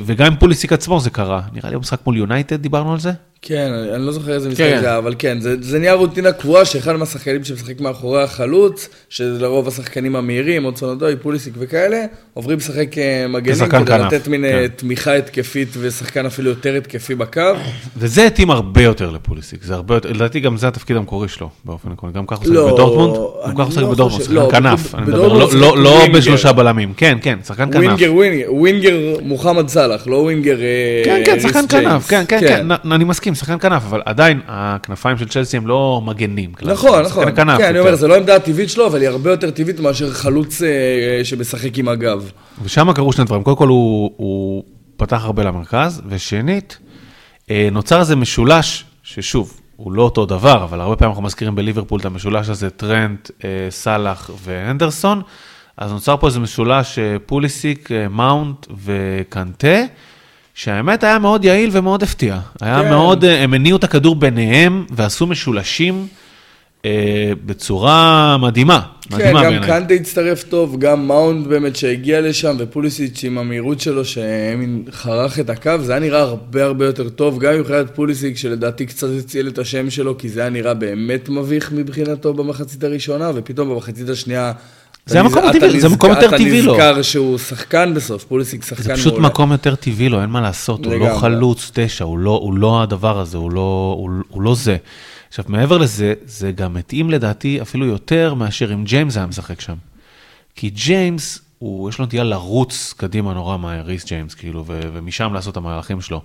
וגם עם פוליסיק עצמו זה קרה. נראה לי במשחק מול יונייטד דיברנו על זה? כן, אני לא זוכר איזה משחק כן. זה היה, אבל כן, זה, זה נהיה רוטינה קבועה שאחד מהשחקנים שמשחק מאחורי החלוץ, שזה לרוב השחקנים המהירים, עוד סונדוי, פוליסיק וכאלה, עוברים לשחק אה, מגנים כדי כנף, לתת מין כן. אה, תמיכה התקפית ושחקן אפילו יותר התקפי בקו. וזה התאים הרבה יותר לפוליסיק, זה הרבה יותר, לדעתי גם זה התפקיד המקורי שלו, באופן עקרוני, גם ככה הוא שחק לא, בדורטמונד, הוא ככה הוא שחק לא בדורטמונד, חושב- לא, שחקן כנף, אני מדבר, לא-. בשלושה בלמים, כן, כן, שחקן כנף. ווינגר, ווינגר, ווינגר מוחמד סאלח, לא winger אה, כן, כן, שחקן כנף. כן, כן, כן, נ- אני מסכים, שחקן כנף, אבל עדיין, הכנפיים של צ'לסי הם לא מגנים. כלל. נכון, שחקן נכון. כנף כן, אני. אומר, זה לא העמדה הטבעית שלו, אבל היא הרבה יותר טבעית מאשר חלוץ אה, שמשחק עם הגב. ושם קרו שני דברים, קודם כל הוא, הוא פתח הרבה למרכז, ושנית, אה, נוצר איזה משולש, ששוב, הוא לא אותו דבר, אבל הרבה פעמים אנחנו מזכירים בליברפול את המשולש הזה, טרנט, אה, סאלח והנדרסון, אז נוצר פה איזה משולש פוליסיק, מאונט וקנטה, שהאמת היה מאוד יעיל ומאוד הפתיע. היה כן. מאוד, אה, הם הניעו את הכדור ביניהם ועשו משולשים אה, בצורה מדהימה, כן, מדהימה גם בעיניי. קנדה הצטרף טוב, גם מאונד באמת שהגיע לשם, ופוליסיץ' עם המהירות שלו שמין חרך את הקו, זה היה נראה הרבה הרבה יותר טוב, גם מבחינת פוליסיק שלדעתי קצת הציל את השם שלו, כי זה היה נראה באמת מביך מבחינתו במחצית הראשונה, ופתאום במחצית השנייה... זה המקום הטבעי, אתה זה מקום יותר טבעי לו. אתה נזכר שהוא שחקן בסוף, פוליסיק שחקן זה מעולה. פשוט מקום יותר טבעי לו, אין מה לעשות, הוא לא. חלוץ תשע, הוא לא, הוא לא הדבר הזה, הוא לא, הוא, הוא לא זה. עכשיו, מעבר לזה, זה גם מתאים לדעתי אפילו יותר מאשר אם ג'יימס היה משחק שם. כי ג'יימס, הוא, יש לו נטייה לרוץ קדימה נורא מהר, ריס ג'יימס, כאילו, ו, ומשם לעשות את המהלכים שלו.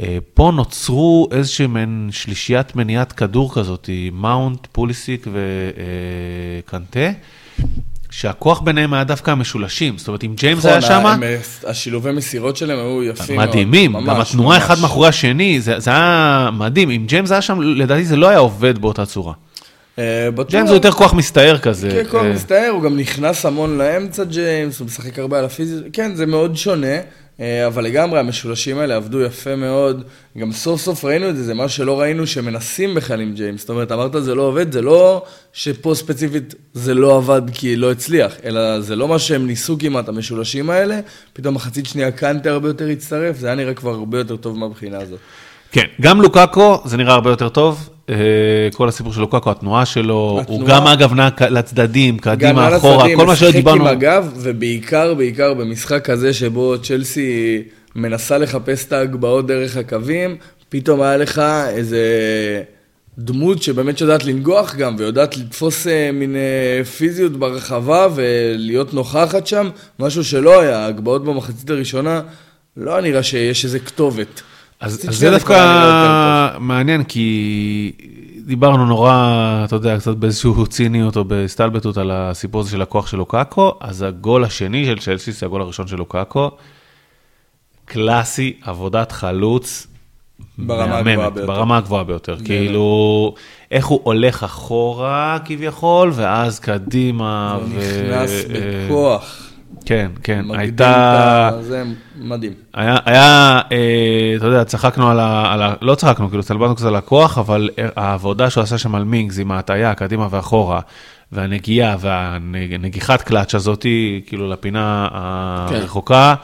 אה, פה נוצרו איזושהי מעין שלישיית הנעת כדור כזאת, מאונט, פוליסיק וקנטה, שהכוח ביניהם היה דווקא המשולשים. זאת אומרת, אם ג'יימס היה נכון, שם... הם, אה, השילובי מסירות שלהם היו יפים מאוד. מדהימים, גם התנועה. אחד מאחורי השני, זה, זה היה מדהים. אם ג'יימס היה שם, לדעתי זה לא היה עובד באותה צורה. אה. ג'יימס הוא יותר כוח מסתער כזה. כן, כוח אה, מסתער, הוא גם נכנס המון לאמצע ג'יימס, הוא משחק הרבה על הפיזיות, כן, זה מאוד שונה, אבל לגמרי המשולשים האלה עבדו יפה מאוד, גם סוף סוף ראינו את זה, זה מה שלא ראינו שמנסים בכלל עם ג'יימס, זאת אומרת, אמרת זה לא עובד, זה לא שפה ספציפית זה לא עבד כי לא הצליח, אלא זה לא מה שהם ניסו כמעט, המשולשים האלה, פתאום מחצית שנייה קנטה הרבה יותר הצטרף, זה היה נראה כבר הרבה יותר טוב מהבחינה הזאת. כן, גם לוקאקו, זה נראה הרבה יותר טוב. אה, כל הסיפור של לוקאקו, התנועה שלו, הוא התנועה- גם אגב נע לצדדים, גם קדימה, אחורה, הצדדים, כל מה שלא משחק דיברנו. עם הגב, ובעיקר, בעיקר במשחק הזה שבו צ'לסי מנסה לחפש את ההגבהות דרך הקווים, פתאום היה לך איזה דמות שבאמת יודעת לנגוח גם, ויודעת לתפוס אה, מין אה, פיזיות ברחבה ולהיות נוכחת שם, משהו שלא היה, ההגבהות במחצית הראשונה, לא נראה שיש איזה כתובת. אז, אז זה דווקא מעניין, כי דיברנו נורא, אתה יודע, קצת באיזשהו ציניות או בהסתלבטות על הסיפור הזה של הכוח של לוקאקו, אז הגול השני של צ'לסי, זה הגול הראשון של לוקאקו, קלאסי, עבודת חלוץ. ברמה הגבוהה ביותר. ברמה הגבוהה ביותר. כאילו, איך הוא הולך אחורה כביכול, ואז קדימה. הוא ו- נכנס אה, בכוח. כן, כן, הייתה... זה מדהים. היה, היה אה, אתה יודע, צחקנו על ה... על ה לא צחקנו, כאילו, צלבנו קצת על הכוח, אבל העבודה שהוא עשה שם על מינגס, עם ההטייה, קדימה ואחורה, והנגיעה והנגיחת קלאץ' הזאתי, כאילו, לפינה הרחוקה.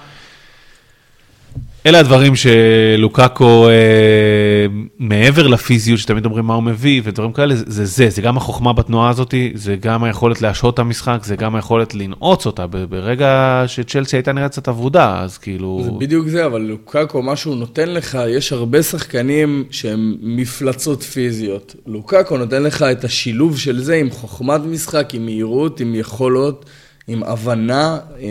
אלה הדברים שלוקאקו, אה, מעבר לפיזיות, שתמיד אומרים מה הוא מביא, ודברים כאלה, זה זה, זה, גם החוכמה בתנועה הזאת, זה גם היכולת להשהות את המשחק, זה גם היכולת לנעוץ אותה, ברגע שצ'לסי הייתה נראית קצת אבודה, אז כאילו... זה בדיוק זה, אבל לוקאקו, מה שהוא נותן לך, יש הרבה שחקנים שהם מפלצות פיזיות. לוקאקו נותן לך את השילוב של זה עם חוכמת משחק, עם מהירות, עם יכולות, עם הבנה אה,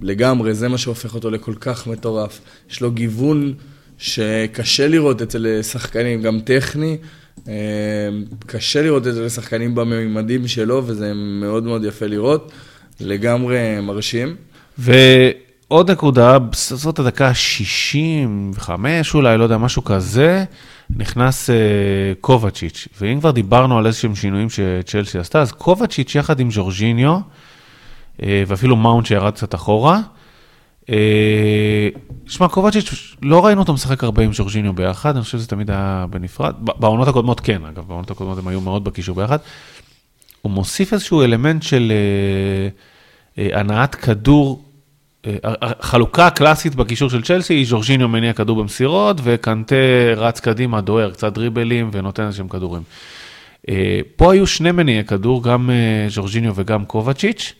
לגמרי, זה מה שהופך אותו לכל כך מטורף. יש לו גיוון שקשה לראות אצל שחקנים, גם טכני. אה, קשה לראות את זה לשחקנים בממדים שלו, וזה מאוד מאוד יפה לראות. לגמרי מרשים. ועוד נקודה, זאת הדקה ה-65 אולי, לא יודע, משהו כזה, נכנס אה, קובצ'יץ', ואם כבר דיברנו על איזשהם שינויים שצ'לסי עשתה, אז קובצ'יץ' יחד עם ז'ורג'יניו, אה, ואפילו מאונט שירד קצת אחורה. אה, שמע, קובצ'יץ', לא ראינו אותו משחק הרבה עם ז'ורג'יניו ביחד, אני חושב שזה תמיד היה בנפרד. בעונות הקודמות כן, אגב, בעונות הקודמות הם היו מאוד בקישור ביחד. הוא מוסיף איזשהו אלמנט של אה, אה, הנעת כדור, אה, החלוקה הקלאסית בקישור של צ'לסי היא ז'ורג'יניו מניע כדור במסירות, וקנטה רץ קדימה, דוהר, קצת דריבלים ונותן איזשהם כדורים. אה, פה היו שני מניעי כדור, גם אה, ז'ורג'יניו וגם קובצ'יץ',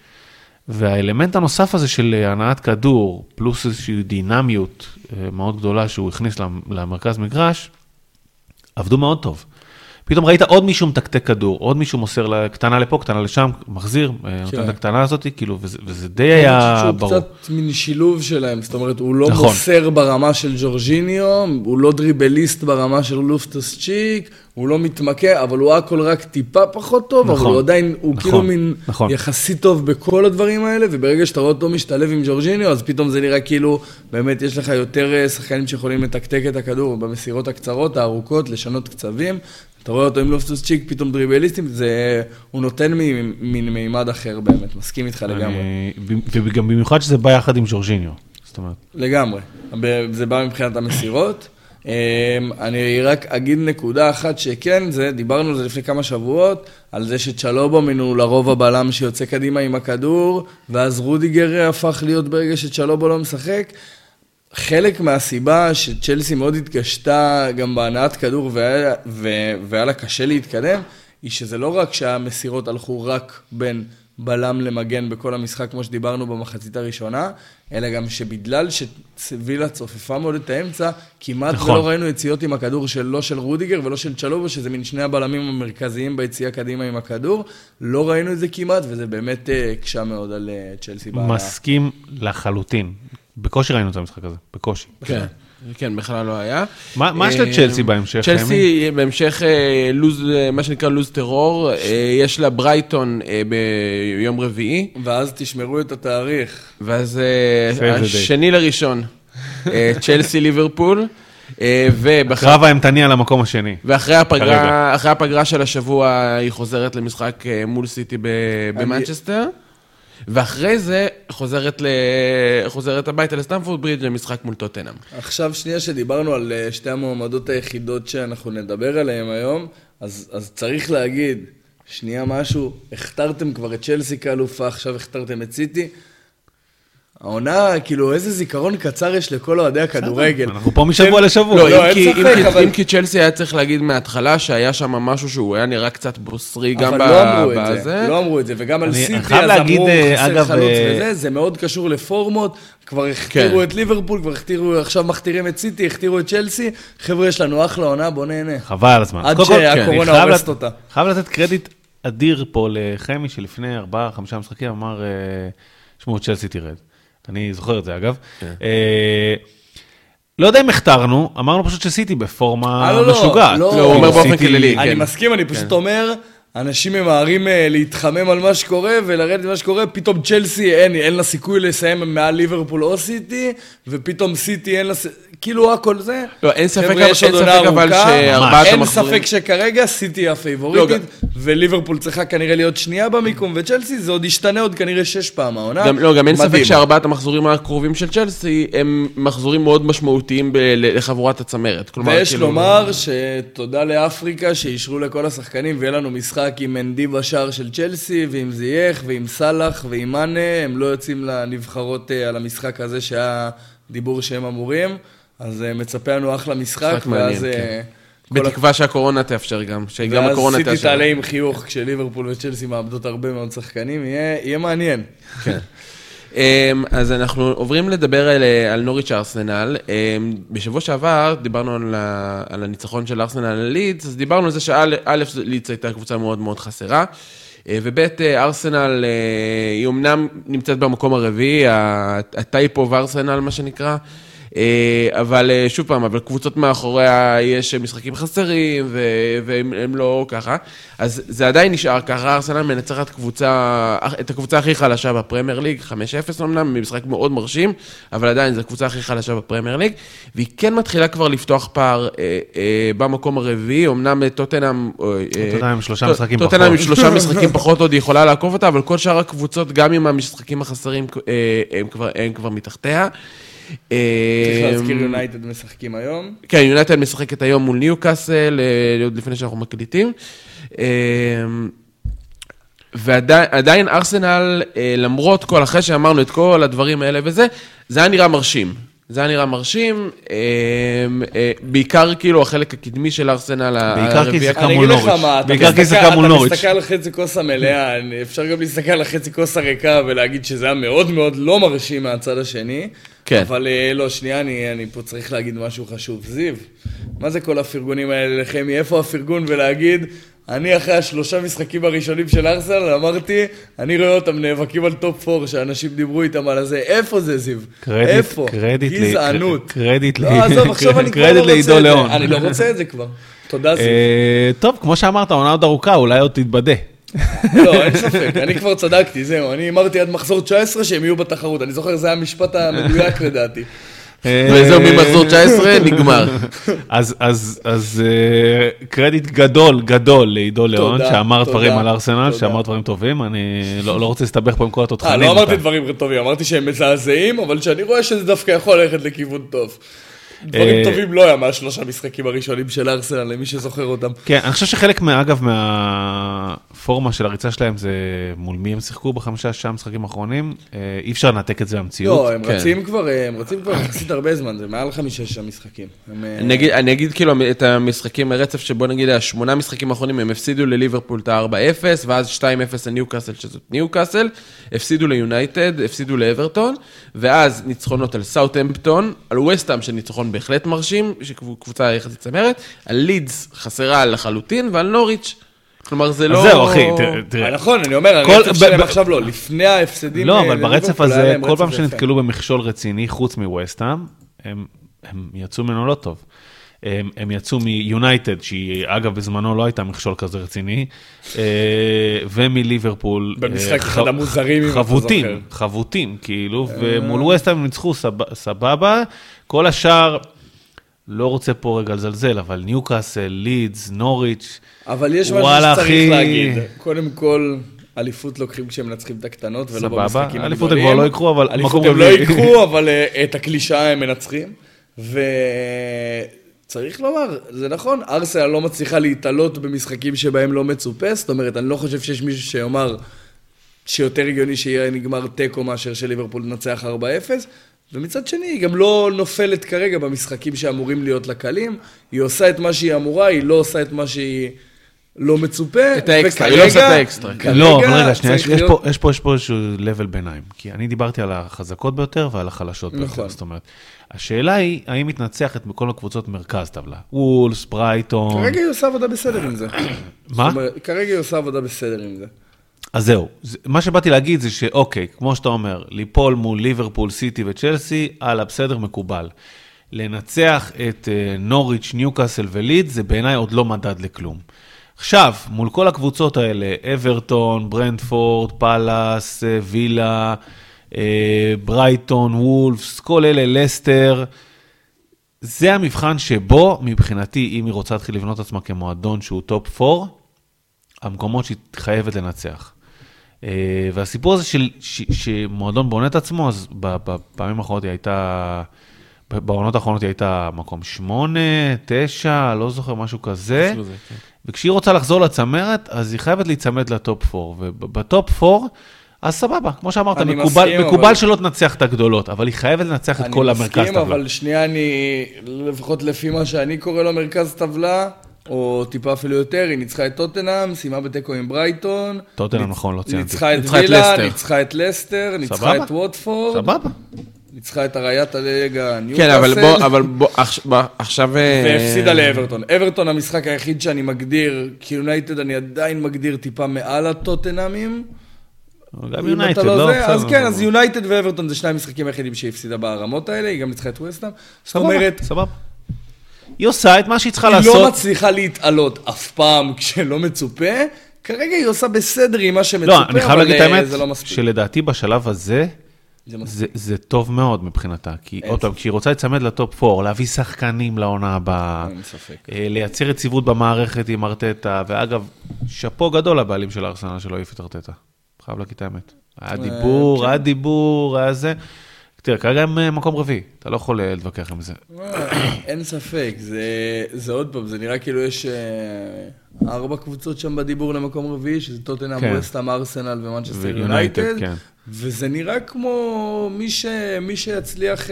והאלמנט הנוסף הזה של אה, הנעת כדור, פלוס איזושהי דינמיות אה, מאוד גדולה שהוא הכניס למ- למרכז מגרש, עבדו מאוד טוב. פתאום ראית עוד מישהו מתקתק כדור, עוד מישהו מוסר קטנה לפה, קטנה לשם, מחזיר, אה, נותן את הקטנה הזאת, כאילו, וזה, וזה די היה שהוא ברור. קצת מין שילוב שלהם, זאת אומרת, הוא לא נכון. מוסר ברמה של ג'ורג'יניו, הוא לא דריבליסט ברמה של לופטוס צ'יק, הוא לא מתמקע, אבל הוא הכל רק טיפה פחות טוב, אבל נכון. הוא עדיין, הוא נכון, כאילו מין נכון. יחסית טוב בכל הדברים האלה, וברגע שאתה רואה אותו משתלב עם ג'ורג'יניו, אז פתאום זה נראה כאילו, באמת יש לך יותר אה, שחקנים שיכולים לתקתק את הכדור במסירות הקצרות, הארוכות, לשנות קצבים. אתה רואה אותו עם לופטוס צ'יק, פתאום דריבליסטים, זה, הוא נותן מין מימד אחר באמת, מסכים איתך לגמרי. וגם במיוחד שזה בא יחד עם ז'ורג'יניו. זאת אומרת, לגמרי. זה בא מבחינת המסירות. אמ, אני רק אגיד נקודה אחת שכן, זה, דיברנו על זה לפני כמה שבועות, על זה שצ'לובומן הוא לרוב הבלם שיוצא קדימה עם הכדור, ואז רודיגר הפך להיות ברגע שצ'לובו לא משחק. חלק מהסיבה שצ'לסי מאוד התקשתה גם בהנעת כדור והיה, ו- והיה לה קשה להתקדם, היא שזה לא רק שהמסירות הלכו רק בין בלם למגן בכל המשחק, כמו שדיברנו במחצית הראשונה, אלא גם שבגלל שווילה צופפה מאוד את האמצע, כמעט נכון. ולא ראינו יציאות עם הכדור של לא של רודיגר ולא של צ'לובו, שזה מין שני הבלמים המרכזיים ביציאה קדימה עם הכדור. לא ראינו את זה כמעט, וזה באמת אה, הקשה מאוד על אה, צ'לסי. מסכים לחלוטין. בקושי ראינו את המשחק הזה, בקושי. כן, כן, בכלל לא היה. מה מה יש אה, לצ'לסי בהמשך? צ'לסי בהמשך אה, לוז, אה, מה שנקרא לוז טרור, יש לה ברייטון ביום רביעי, ואז תשמרו את התאריך. ואז. השני לראשון, צ'לסי ליברפול, ובחר- הקרב האימתני על המקום השני. ואחרי הפגרה, של השבוע היא חוזרת למשחק מול סיטי במנצ'סטר, ואחרי זה חוזרת, ל... חוזרת הביתה לסטמפורד ברידג' למשחק מול טוטנאם. עכשיו שנייה שדיברנו על אה, שתי המועמדות היחידות שאנחנו נדבר עליהן היום, אז, אז צריך להגיד, שנייה משהו, הכתרתם כבר את צ'לסי כאלופה, עכשיו הכתרתם את סיטי. העונה, כאילו, איזה זיכרון קצר יש לכל אוהדי הכדורגל. אנחנו פה משבוע לשבוע. לא, לא, אין כי- ספק, אבל- אם כי צ'לסי היה צריך להגיד מההתחלה שהיה שם משהו שהוא היה נראה קצת בוסרי גם אבל ב- לא אמרו את בזה. זה, לא אמרו את זה, וגם על סיטי חייב אז אמרו אה, חסר חלוץ אה, וזה, זה מאוד קשור לפורמות, כבר הכתירו כן. את ליברפול, כבר הכתירו, עכשיו מכתירים את סיטי, הכתירו את צ'לסי, חבר'ה, יש לנו אחלה עונה, בוא נהנה. חבל על הזמן. עד שהקורונה חייב הורסת אותה. חייב לתת קרדיט אדיר פה לחמי, שלפני ארבעה, חמישה משחקים אמר, אה, שמעו, צ'לסי תרד. אני זוכר את זה, אגב. כן. אה, לא יודע אם הכתרנו, אמרנו פשוט שסיטי בפורמה אה, לא, לא, משוגעת. לא. לא, הוא אומר באופן כללי. אני כן. מסכים, אני פשוט אומר, אנשים ממהרים אה, להתחמם על מה שקורה ולרדת ממה שקורה, פתאום צ'לסי אין, אין לה סיכוי לסיים מעל ליברפול או סיטי, ופתאום סיטי אין לה... כאילו הכל זה. לא, אין ספק, חבר'ה, יש עוד עונה ארוכה. אין ספק שכרגע סיטי היא לא, הפייבוריטית, וליברפול צריכה כנראה להיות שנייה במיקום, וצ'לסי זה עוד ישתנה עוד כנראה שש פעם העונה. גם, לא, גם אין ספק. שארבעת המחזורים הקרובים של צ'לסי הם מחזורים מאוד משמעותיים לחבורת הצמרת. ויש כאילו- לומר שתודה לאפריקה שאישרו לכל השחקנים ויהיה לנו משחק עם מנדי בשער של צ'לסי ועם זייח ועם סאלח ועם מאנה, הם לא יוצאים לנבחרות אה, על המשחק הזה שהיה דיבור שהם אמורים, אז אה, מצפה לנו אחלה משחק, משחק מעניין, ואז... אה, כן. כל ה- בתקווה שהקורונה תאפשר גם, שגם ואז הקורונה סיטי תאפשר. תעלה עם חיוך כשליברפול וצ'לסי מאבדות הרבה מאוד שחקנים, יהיה, יהיה מעניין. כן. אמ, אז אנחנו עוברים לדבר על, אה, על נוריץ' ארסנל. אמ, בשבוע שעבר דיברנו על, על הניצחון של ארסנל על לידס, אז דיברנו על זה שא', לידס הייתה קבוצה מאוד מאוד חסרה, אה, וב', אה, ארסנל היא אמנם נמצאת במקום הרביעי, ה- ה hype of ארסנל מה שנקרא. אה, אבל אה, שוב פעם, אבל קבוצות מאחוריה יש משחקים חסרים, ו- והם הם לא ככה. אז זה עדיין נשאר ככה, ארסנל מנצחת קבוצה, את הקבוצה הכי חלשה בפרמייר ליג, 5-0 אמנם, משחק מאוד מרשים, אבל עדיין זו הקבוצה הכי חלשה בפרמייר ליג, והיא כן מתחילה כבר לפתוח פער אה, אה, במקום הרביעי, אמנם טוטנאם... טוטנאם שלושה משחקים פחות. טוטנאם עם שלושה משחקים פחות עוד יכולה לעקוף אותה, אבל כל שאר הקבוצות, גם עם המשחקים החסרים, הם כבר, הם כבר מתחתיה. צריך להזכיר יונייטד משחקים היום. כן, יונייטד משחקת היום מול ניו קאסל, עוד לפני שאנחנו מקליטים. ועדיין ארסנל, למרות כל, אחרי שאמרנו את כל הדברים האלה וזה, זה היה נראה מרשים. זה היה נראה מרשים, בעיקר כאילו החלק הקדמי של ארסנל בעיקר כי שיחקה מול נוריץ'. בעיקר כי שיחקה מול נוריץ'. אתה מסתכל על חצי כוס המלאה, אפשר גם להסתכל על החצי כוס הריקה ולהגיד שזה היה מאוד מאוד לא מרשים מהצד השני. כן. אבל לא, שנייה, אני, אני פה צריך להגיד משהו חשוב. זיו, מה זה כל הפרגונים האלה לחמי? איפה הפרגון ולהגיד, אני אחרי השלושה משחקים הראשונים של ארסנל אמרתי, אני רואה אותם נאבקים על top 4, שאנשים דיברו איתם על הזה, איפה זה זיו? קרדיט, איפה? קרדיט, גזענות. קרדיט, לא, עזוב, עכשיו אני כבר לא רוצה את זה. אני לא רוצה את זה כבר. תודה, זיו. טוב, כמו שאמרת, עונה עוד ארוכה, אולי עוד תתבדה. לא, אין ספק, אני כבר צדקתי, זהו, אני אמרתי עד מחזור 19 שהם יהיו בתחרות, אני זוכר, זה היה המשפט המדויק לדעתי. וזהו, ממחזור 19 נגמר. אז קרדיט גדול, גדול לעידו ליאון, שאמר דברים על ארסנל, שאמר דברים טובים, אני לא רוצה להסתבך פה עם כל התותחנים. לא אמרתי דברים טובים, אמרתי שהם מזעזעים, אבל שאני רואה שזה דווקא יכול ללכת לכיוון טוב. דברים טובים לא היה מהשלושה משחקים הראשונים של ארסנל, למי שזוכר אותם. כן, אני חושב שחלק, אגב, מהפורמה של הריצה שלהם זה מול מי הם שיחקו בחמישה, שישה משחקים האחרונים. אי אפשר לנתק את זה מהמציאות. לא, הם רצים כבר, הם רצים כבר יחסית הרבה זמן, זה מעל חמישה, שישה משחקים. אני אגיד כאילו את המשחקים הרצף, שבוא נגיד, השמונה משחקים האחרונים, הם הפסידו לליברפול את ה-4-0, ואז 2-0 לניוקאסל, שזאת ניוקאסל, הפסידו ליונייטד, הפסידו לאברטון, ואז ניצחונות על סאוטהמפטון, על ווסטהאם שניצחון בהחלט מרשים, שקבוצה יחסית צמרת, על לידס חסרה לחלוטין, ועל נוריץ'. כלומר, זה לא... זהו, אחי, תראה. נכון, אני אומר, הרצף שלהם עכשיו לא, לפני ההפסדים... לא, אבל ברצף הזה, כל פעם שנתקלו במכשול רציני, חוץ מווסטהאם, הם יצאו ממנו לא טוב. הם יצאו מיונייטד, שהיא אגב בזמנו לא הייתה מכשול כזה רציני, ומליברפול. במשחק אחד המוזרים, אם אתה זוכר. חבוטים, חבוטים, כאילו, ומול ווסטהאם הם ניצחו סבבה. כל השאר, לא רוצה פה רגע לזלזל, אבל ניוקאסל, לידס, נוריץ', אבל יש משהו שצריך להגיד. קודם כל... אליפות לוקחים כשהם מנצחים את הקטנות, ולא במשחקים הגדולים. אליפות הם כבר לא יקחו, אבל מקום רביעי. אליפות הם לא יקחו, אבל את הקלישאה הם מנצחים. וצריך לומר, זה נכון, ארסנל לא מצליחה להתעלות במשחקים שבהם לא מצופה, זאת אומרת, אני לא חושב שיש מישהו שיאמר שיותר הגיוני שיהיה נגמר תיקו מאשר שליברפול תנצח 4-0, ומצד שני, היא גם לא נופלת כרגע במשחקים שאמורים להיות לה קלים, היא עושה את מה שהיא אמורה, היא לא עושה את מה שהיא לא מצופה, את האקסטרה, היא לא עושה את האקסטרה. לא, אבל רגע, שנייה, יש פה איזשהו level ביניים, כי אני דיברתי על החזקות ביותר ועל החלשות ביותר, זאת אומרת, השאלה היא, האם היא מנצחת בכל הקבוצות מרכז טבלה? וולס, ברייטון... כרגע היא עושה עבודה בסדר עם זה. מה? כרגע היא עושה עבודה בסדר עם זה. אז זהו, מה שבאתי להגיד זה שאוקיי, כמו שאתה אומר, ליפול מול ליברפול, סיטי וצ'לסי, הלאה, בסדר, מקובל. לנצח את נוריץ', ניוקאסל ולידס, זה בעיניי עוד לא מדד לכלום. עכשיו, מול כל הקבוצות האלה, אברטון, ברנדפורד, פאלאס, וילה, ברייטון, וולפס, כל אלה, לסטר, זה המבחן שבו, מבחינתי, אם היא רוצה להתחיל לבנות עצמה כמועדון שהוא top 4, המקומות שהיא חייבת לנצח. והסיפור הזה של, שמועדון בונה את עצמו, אז בפעמים האחרונות היא הייתה, בעונות האחרונות היא הייתה מקום שמונה, תשע, לא זוכר, משהו כזה. וכשהיא רוצה לחזור לצמרת, אז היא חייבת להיצמד ל top 4, וב top 4, אז סבבה, כמו שאמרת, מקובל, מסכים, מקובל אבל... שלא תנצח את הגדולות, אבל היא חייבת לנצח את כל המרכז טבלה. אני מסכים, אבל שנייה, אני, לפחות לפי מה שאני קורא לו מרכז טבלה, או טיפה אפילו יותר, היא ניצחה את טוטנאם, סיימה בתיקו עם ברייטון. טוטנאם, נכון, לא ציינתי. ניצחה את וילה, ניצחה את לסטר, ניצחה את ווטפורד. סבבה. ניצחה את הראיית הליגה ניוקאסל. כן, אבל בוא, אבל בוא, עכשיו... והפסידה לאברטון. אברטון המשחק היחיד שאני מגדיר, כי יונייטד אני עדיין מגדיר טיפה מעל הטוטנאמים. גם יונייטד, לא? זה, אז. כן, אז יונייטד ואברטון זה שני המשחקים היחידים שהיא הפסידה ברמות האלה, היא גם ניצחה את ווסטהאם. זאת סבבה, אומרת, סבבה. היא עושה את מה שהיא צריכה היא לעשות. לא מצליחה להתעלות אף פעם כשלא מצופה. כרגע היא עושה בסדר עם מה שמצופה, לא, אני חייב אבל להגיד את אה, האמת, זה לא מספיק. שלדעתי בשלב הזה, זה. זה, זה טוב מאוד מבחינתה. כי עוד פעם, כשהיא רוצה להיצמד לטופ 4, להביא שחקנים לעונה הבאה. אה, לייצר יציבות במערכת עם ארטטה, ואגב, שאפו גדול לבעלים של הארסנל שלא העיף את ארטטה. חייב להגיד את האמת. היה דיבור, כן. היה דיבור, היה זה. תראה, כרגע הם אה, מקום רביעי, אתה לא יכול אה, להתווכח עם זה. אה, אין ספק, זה, זה עוד פעם, זה נראה כאילו יש ארבע קבוצות שם בדיבור למקום רביעי, שזה טוטנאם, כן. ווסטהאם, ארסנל ומנצ'סטר יונייטד. כן. וזה נראה כמו מי, ש, מי שיצליח,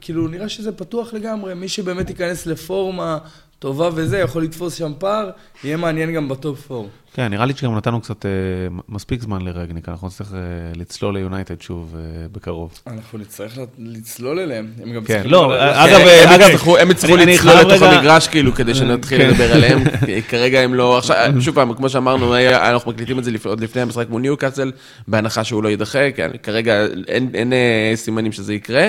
כאילו נראה שזה פתוח לגמרי, מי שבאמת ייכנס לפורמה טובה וזה, יכול לתפוס שם פער, יהיה מעניין גם ב top four. כן, נראה לי שגם נתנו קצת אה, מספיק זמן לרגניק, אנחנו נצטרך אה, לצלול ליונייטד שוב אה, בקרוב. אנחנו נצטרך לצלול אליהם. הם גם כן, צריכים לא, אבל- אגב, הם אה, אגב, יצטרכו- הם יצטרכו לצלול לתוך רגע- המגרש, כאילו, כדי שנתחיל כן. לדבר עליהם. כרגע הם לא... עכשיו, שוב פעם, כמו שאמרנו, היה- אנחנו מקליטים את זה עוד לפני המשחק מול ניוקאסל, בהנחה שהוא לא יידחה, כי כרגע אין- אין אה, סימנים שזה יקרה.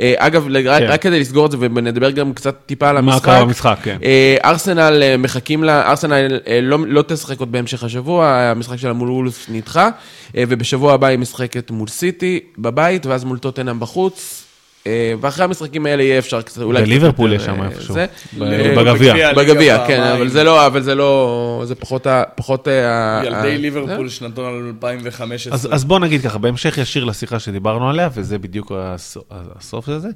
אה, אגב, כן. רק כדי לסגור את זה, ונדבר גם קצת טיפה על מה המשחק. קרה במשחק, כן. אה, ארסנל אה, מחכים לה, ארסנל לא, לא תשחק עוד בהמשך השבוע, המשחק שלה מול וולף נדחה, ובשבוע הבא היא משחקת מול סיטי בבית, ואז מול טוטנאם בחוץ. אה, ואחרי המשחקים האלה יהיה אפשר קצת, אולי... יותר, יש שם אה, איפשהו. אה, בגביע. בגביע, כן. אבל זה לא, אבל זה לא, זה פחות ה... פחות ה... ה- ילדי? ליברפול שנתון 2015. אז, אז בוא נגיד ככה, בהמשך ישיר לשיחה שדיברנו עליה, וזה בדיוק הסוף של זה.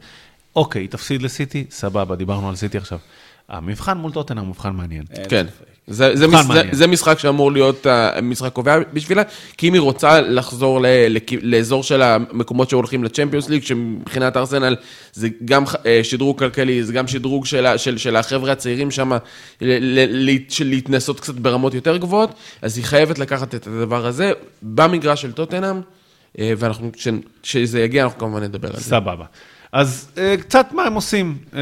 אוקיי, תפסיד לסיטי, סבבה, דיברנו על סיטי עכשיו. המבחן מול טוטנאם הוא מבחן מעניין. כן. זה, זה, מבחן מש, זה, מעניין. זה משחק שאמור להיות uh, משחק קובע בשבילה, כי אם היא רוצה לחזור ל, לכ- לאזור של המקומות שהולכים לצ'מפיונס ליג, שמבחינת ארסנל זה גם uh, שדרוג כלכלי, זה גם שדרוג של, של, של החבר'ה הצעירים שם, ל- ל- ל- של להתנסות קצת ברמות יותר גבוהות, אז היא חייבת לקחת את הדבר הזה במגרש של טוטנאם, uh, ואנחנו, כשזה יגיע, אנחנו כמובן נדבר על זה. סבבה. אז אה, קצת מה הם עושים. אה,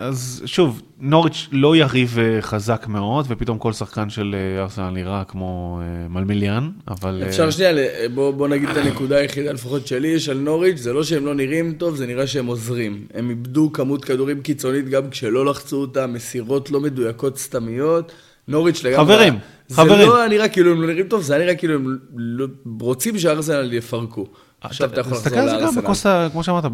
אז שוב, נוריץ' לא יריב אה, חזק מאוד, ופתאום כל שחקן של ארסנל נראה כמו מלמיליאן, אבל... אפשר שנייה, בוא, בוא נגיד את הנקודה היחידה לפחות שלי, של נוריץ', זה לא שהם לא נראים טוב, זה נראה שהם עוזרים. הם איבדו כמות כדורים קיצונית גם כשלא לחצו אותם, מסירות לא מדויקות סתמיות. נוריץ' לגמרי... חברים, זה חברים. לא היה נראה כאילו הם לא נראים טוב, זה היה נראה כאילו הם לא, רוצים שארסנל יפרקו. עכשיו אתה יכול לחזור תסתכל על זה גם לארסנל. בכוס, כמו שאמרת,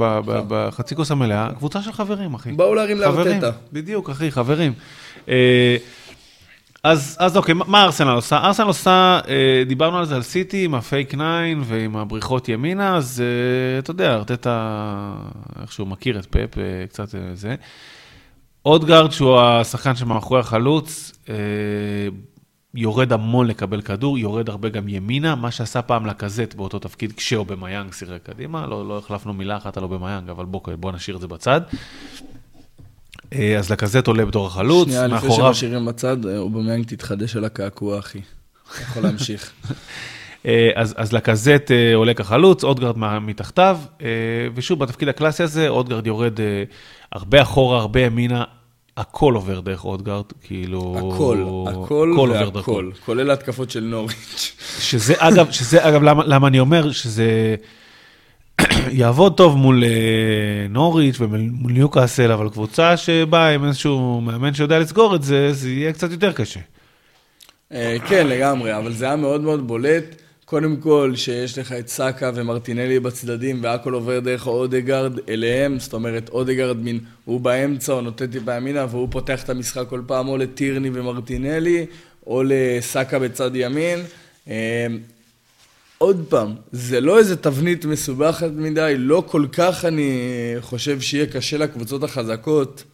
בחצי כוס המלאה, קבוצה של חברים, אחי. באו להרים לארטטה. בדיוק, אחי, חברים. אה, אז, אז אוקיי, מה- מה ארסנל עושה? ארסנל עושה, אה, דיברנו על זה, על סיטי, עם הפייק 9 ועם הבריחות ימינה, אז אה, אתה יודע, ארטטה איכשהו מכיר את פפ, אה, קצת אה, זה. אודגרד, שהוא השחקן שמאחורי החלוץ, אה, יורד המון לקבל כדור, יורד הרבה גם ימינה, מה שעשה פעם לקזט באותו תפקיד כשאובמיאנג שיחק קדימה, לא, לא החלפנו מילה אחת על אובמיאנג, אבל בוא, בוא נשאיר את זה בצד. אה, אז לקזט עולה בתור החלוץ, שנייה, לפני מאחוריו... שמשאירים בצד, אה, אובמיאנג תתחדש על הקעקוע, אחי. יכול להמשיך. אה, אז, אז לקזט עולה כחלוץ, אודגרד מתחתיו, ושוב, בתפקיד הקלאסי הזה, אודגרד יורד הרבה אחורה, הרבה ימינה, הכל עובר דרך אודגרד, כאילו... הכל, הכל עובר דרכו. והכל, כולל ההתקפות של נוריץ'. שזה אגב, שזה אגב, למה, למה אני אומר שזה יעבוד טוב מול אה, נוריץ' ומול ניוקאסל, אבל קבוצה שבאה עם איזשהו מאמן שיודע לסגור את זה, זה יהיה קצת יותר קשה. אה, כן, לגמרי, אבל זה היה מאוד מאוד בולט. קודם כל, שיש לך את סאקה ומרטינלי בצדדים, והכל עובר דרך אודגרד אליהם, זאת אומרת, אודגרד מין, הוא באמצע, הוא נותן טיפה ימינה, והוא פותח את המשחק כל פעם או לטירני ומרטינלי, או לסאקה בצד ימין. אה, עוד פעם, זה לא איזה תבנית מסובכת מדי, לא כל כך אני חושב שיהיה קשה לקבוצות החזקות.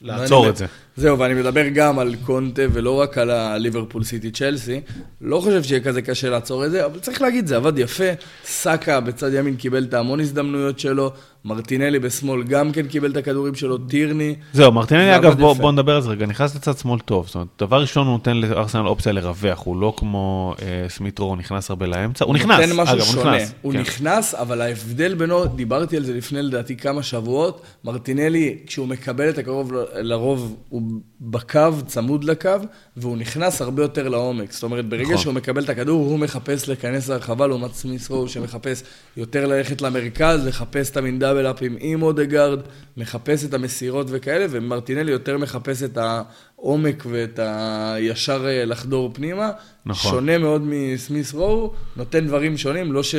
לעצור את זה. זהו, ואני מדבר גם על קונטה ולא רק על הליברפול סיטי צ'לסי. לא חושב שיהיה כזה קשה לעצור את זה, אבל צריך להגיד, זה עבד יפה. סאקה בצד ימין קיבל את ההמון הזדמנויות שלו, מרטינלי בשמאל גם כן קיבל את הכדורים שלו, טירני. זהו, מרטינלי, אגב, בוא. בוא נדבר על זה רגע, נכנס לצד שמאל טוב. זאת אומרת, דבר ראשון, הוא נותן לארסנל אופציה לרווח, הוא לא כמו אה, סמיטרו, הוא נכנס הרבה לאמצע. הוא נכנס, אגב, הוא שונה. נכנס. הוא כן. נכנס, אבל ההבדל בינו, דיברתי על זה לפני לדעתי כמה שבועות, מרטינלי, כשהוא מקבל את הקרוב, לרוב הוא הוא בקו, צמוד לקו, והוא נכנס הרבה יותר לעומק. זאת אומרת, ברגע נכון. שהוא מקבל את הכדור, הוא מחפש להיכנס להרחבה, לעומת סמיס רו, שמחפש יותר ללכת למרכז, לחפש את המין דאבל אפים עם אודגרד, מחפש את המסירות וכאלה, ומרטינלי יותר מחפש את העומק ואת הישר אה, לחדור פנימה. נכון. שונה מאוד מסמיס רו, נותן דברים שונים, לא ש...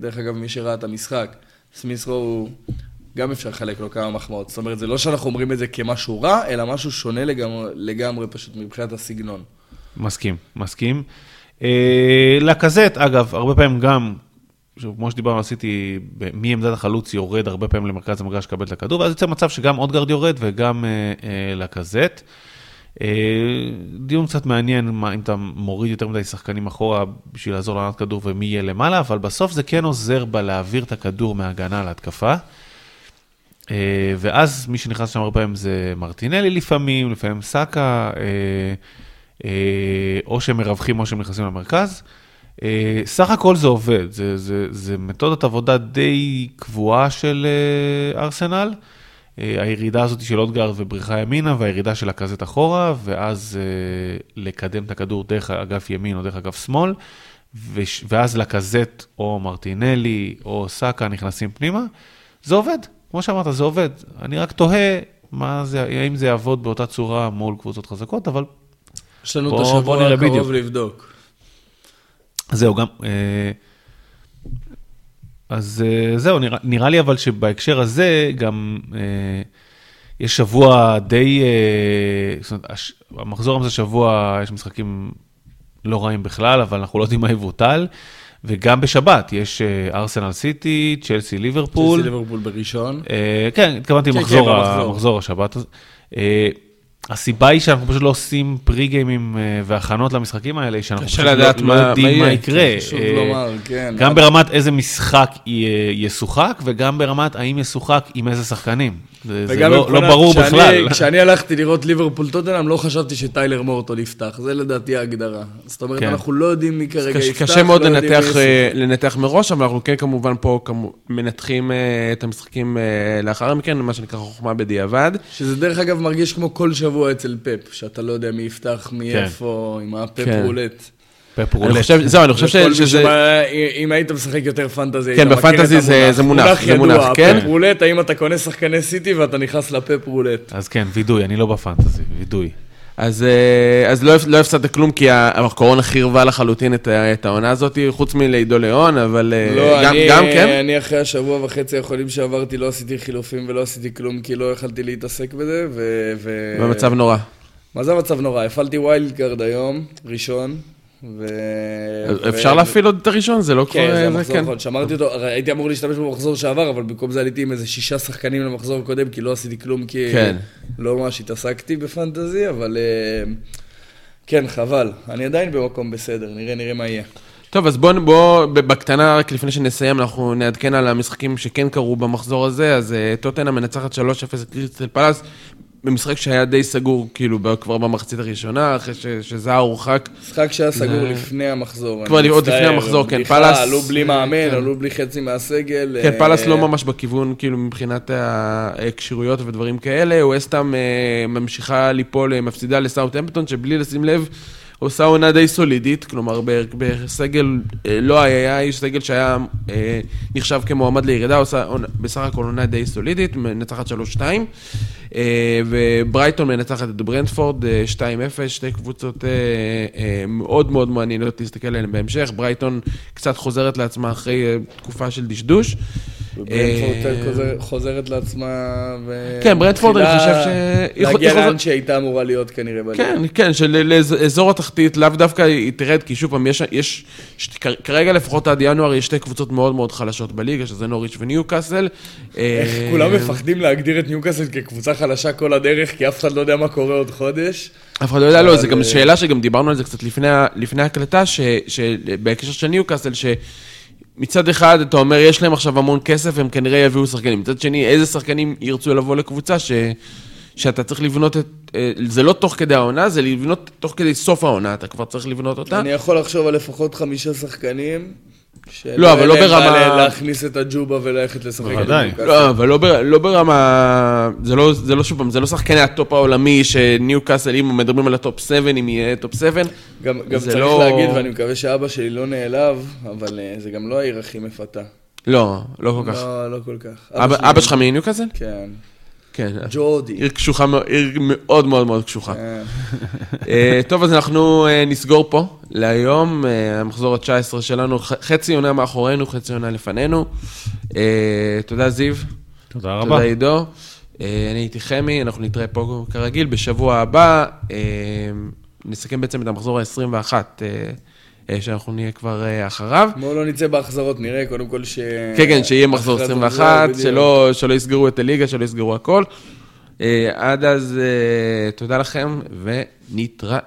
דרך אגב, מי שראה את המשחק, סמיס רו הוא... גם אפשר לחלק לו כמה מחמאות. זאת אומרת, זה לא שאנחנו אומרים את זה כמשהו רע, אלא משהו שונה לגמרי, לגמרי פשוט מבחינת הסגנון. מסכים, מסכים. אה, לקזט, אגב, הרבה פעמים גם, שוב, כמו שדיברנו, עשיתי, מעמדת החלוץ יורד הרבה פעמים למרכז המגרש לקבל את הכדור, ואז יוצא מצב שגם אודגרד יורד וגם אה, אה, לקזט. אה, דיון קצת מעניין, מה, אם אתה מוריד יותר מדי שחקנים אחורה בשביל לעזור לענות כדור ומי יהיה למעלה, אבל בסוף זה כן עוזר בלהעביר את הכדור מהגנה להתקפה. אה, ואז מי שנכנס שם הרבה פעמים זה מרטינלי לפעמים, לפעמים סאקה, אה, אה, או שהם מרווחים או שהם נכנסים למרכז. סך הכל זה עובד, זה, זה, זה מתודת עבודה די קבועה של אה, ארסנל. אה, הירידה הזאת של אודגרד ובריחה ימינה והירידה של הקזט אחורה, ואז אה, לקדם את הכדור דרך אגף ימין או דרך אגף שמאל, ואז לקזט או מרטינלי או סאקה נכנסים פנימה. זה עובד, כמו שאמרת, זה עובד. אני רק תוהה מה זה, האם זה יעבוד באותה צורה מול קבוצות חזקות, אבל יש לנו בוא- את השבוע הקרוב. לבדוק. זהו, גם... אה, אז אה, זהו, נראה, נראה לי אבל שבהקשר הזה גם אה, יש שבוע די... אה, זאת אומרת, הש, המחזור הזה שבוע, יש משחקים לא רעים בכלל, אבל אנחנו לא יודעים מה יבוטל. וגם בשבת יש ארסנל סיטי, צ'לסי ליברפול. צ'לסי ליברפול בראשון. אה, כן, התכוונתי כן, מחזור כן, ה- במחזור. מחזור השבת. הזה. אה, הסיבה היא שאנחנו פשוט לא עושים פרי גיימים אה, והכנות למשחקים האלה, שאנחנו פשוט לא- לדעת לא מה- יודעים מה מה. יקרה. חשוב אה, לומר, כן. גם ברמת איזה משחק ישוחק, וגם ברמת האם ישוחק עם איזה שחקנים. זה לא לא ברור כשאני- בכלל. כשאני הלכתי לראות ליברפול טוטנאם, לא חשבתי שטיילר מורטון יפתח. זה לדעתי ההגדרה. זאת אומרת, כן. אנחנו לא יודעים מי כרגע קשה, יפתח. קשה מאוד לא יודעים לנתח, מי אה. לנתח מראש, אבל אנחנו כן כמובן פה כמו, מנתחים אה, את המשחקים לאחר מכן, מה שנקרא חוכמה בדיעבד. שזה דרך אגב מרגיש כמו כל שבוע אצל פפ, שאתה לא יודע מי יפתח, מי כן. איפה, עם הפפ כן. רולט. פפ רולט. זהו, אני חושב שזה... שבא- אם היית משחק יותר פנטזי, כן, בפנטזי זה-. זה מונח, זה ידוע, מונח, כן. הפפ רולט, האם אתה קונה שחקני סיטי ואתה נכנס לפפ רולט. אז כן, וידוי, אני לא בפנטזי, וידוי. אז, אה, אז לא, לא הפסדת כלום, כי הקורונה חירבה לחלוטין את, את העונה הזאת, חוץ מלעידו ליאון, אבל אה, לא, גם, אני, גם כן. אני אחרי השבוע וחצי האחרונים שעברתי, לא עשיתי חילופים ולא עשיתי כלום, כי לא יכלתי להתעסק בזה, ו... ו... במצב נורא. מה זה המצב נורא? הפעלתי wild card היום, ראשון, ו... אפשר ו- להפעיל עוד את הראשון? זה לא. כן, זה אה, המחזור כן. האחרון. שמרתי אותו, הייתי אמור להשתמש במחזור שעבר, אבל במקום זה עליתי עם איזה שישה שחקנים למחזור הקודם, כי לא עשיתי כלום, כי כן. לא ממש התעסקתי ב fantasy, אבל אה, כן, חבל. אני עדיין במקום בסדר, נראה, נראה מה יהיה. טוב, אז בואו, בוא, בקטנה, רק לפני שנסיים, אנחנו נעדכן על המשחקים שכן קרו במחזור הזה, אז אה, טוטנהאם מנצחת 3-0 את קריסטל פלאס, במשחק שהיה די סגור, כאילו, כבר במחצית הראשונה, אחרי ש- שזה היה הורחק. משחק שהיה סגור זה- לפני המחזור. כבר אני עוד לפני המחזור, כן, פאלאס- עלו בלי מאמן, כן. עלו בלי חצי מהסגל. כן, אה, פלאס לא ממש בכיוון, כאילו, מבחינת הכשירויות ודברים כאלה, ווסטהאם אה, ממשיכה ליפול, אה, מפסידה לסאוטהמפטון, שבלי לשים לב, עושה עונה די סולידית, כלומר, בסגל אה, לא היה, איש סגל שהיה אה, נחשב כמועמד לירידה, עושה בסך הכל עונה די סולידית, מנצחת 3-2, אה, וברייטון מנצחת את ברנדפורד אה, 2-0, שתי קבוצות מאוד מאוד מעניינות להסתכל עליהן בהמשך, ברייטון קצת חוזרת לעצמה אחרי תקופה של דשדוש. ברנדפורד אה, חוזרת לעצמה. ו- כן, ברנדפורד, אני חושב ש- להגיע לאן שהייתה אמורה להיות כנראה בליגה. כן, כן, שלאזור התחתית לאו דווקא היא תרד, כי שוב פעם, יש, ש- כרגע לפחות עד ינואר יש שתי קבוצות מאוד מאוד חלשות בליגה, שזה נוריץ' וניוקאסל. איך אה, כולם מפחדים להגדיר את ניוקאסל כקבוצה חלשה כל הדרך, כי אף אחד לא יודע מה קורה עוד חודש. אף אחד לא יודע, לא, זו גם אה, שאלה שגם דיברנו על זה קצת לפני ההקלטה, ש- שבהקשר של ניוקאסל, שמצד אחד אתה אומר, יש להם עכשיו המון כסף, הם כנראה יביאו שחקנים. מצד שני, איזה שחקנים ירצו לבוא לקבוצה ש... שאתה צריך לבנות את... אה, זה לא תוך כדי העונה, זה לבנות תוך כדי סוף העונה, אתה כבר צריך לבנות אותה. אני יכול לחשוב על לפחות חמישה שחקנים, לא, אבל לא ברמה- להכניס את הג'ובה וללכת לשחק. בוודאי. לא, אבל לא, לא ברמה... זה לא, זה לא שוב פעם, זה לא שחקני הטופ העולמי, שניוקאסל, אם מדברים על ה top 7, אם יהיה top 7. גם, צריך לא- להגיד, ואני מקווה שאבא שלי לא נעלב, אבל אה, זה גם לא העיר הכי מפתה. לא, לא כל כך. לא, לא כל כך. אבא שלך מניוקאסל? כן. כן. ג'ורדי. עיר קשוחה, מאוד- עיר מאוד מאוד מאוד קשוחה. כן. אה, טוב, אז אנחנו אה, נסגור פה להיום, אה, המחזור ה-19 שלנו, חצי עונה מאחורינו, חצי עונה לפנינו. תודה זיו, תודה רבה. תודה עידו. אני הייתי חמי, אנחנו נתראה פה כרגיל בשבוע הבא. נסכם בעצם את המחזור ה-21, שאנחנו נהיה כבר אה, אחריו. בואו לא נצא בהחזרות, נראה קודם כל ש... כן, כן, שיהיה מחזור הכרזות, 21, בדיוק. שלא, שלא יסגרו את הליגה, שלא יסגרו הכל. אה, עד אז, אה, תודה לכם, ונתראה.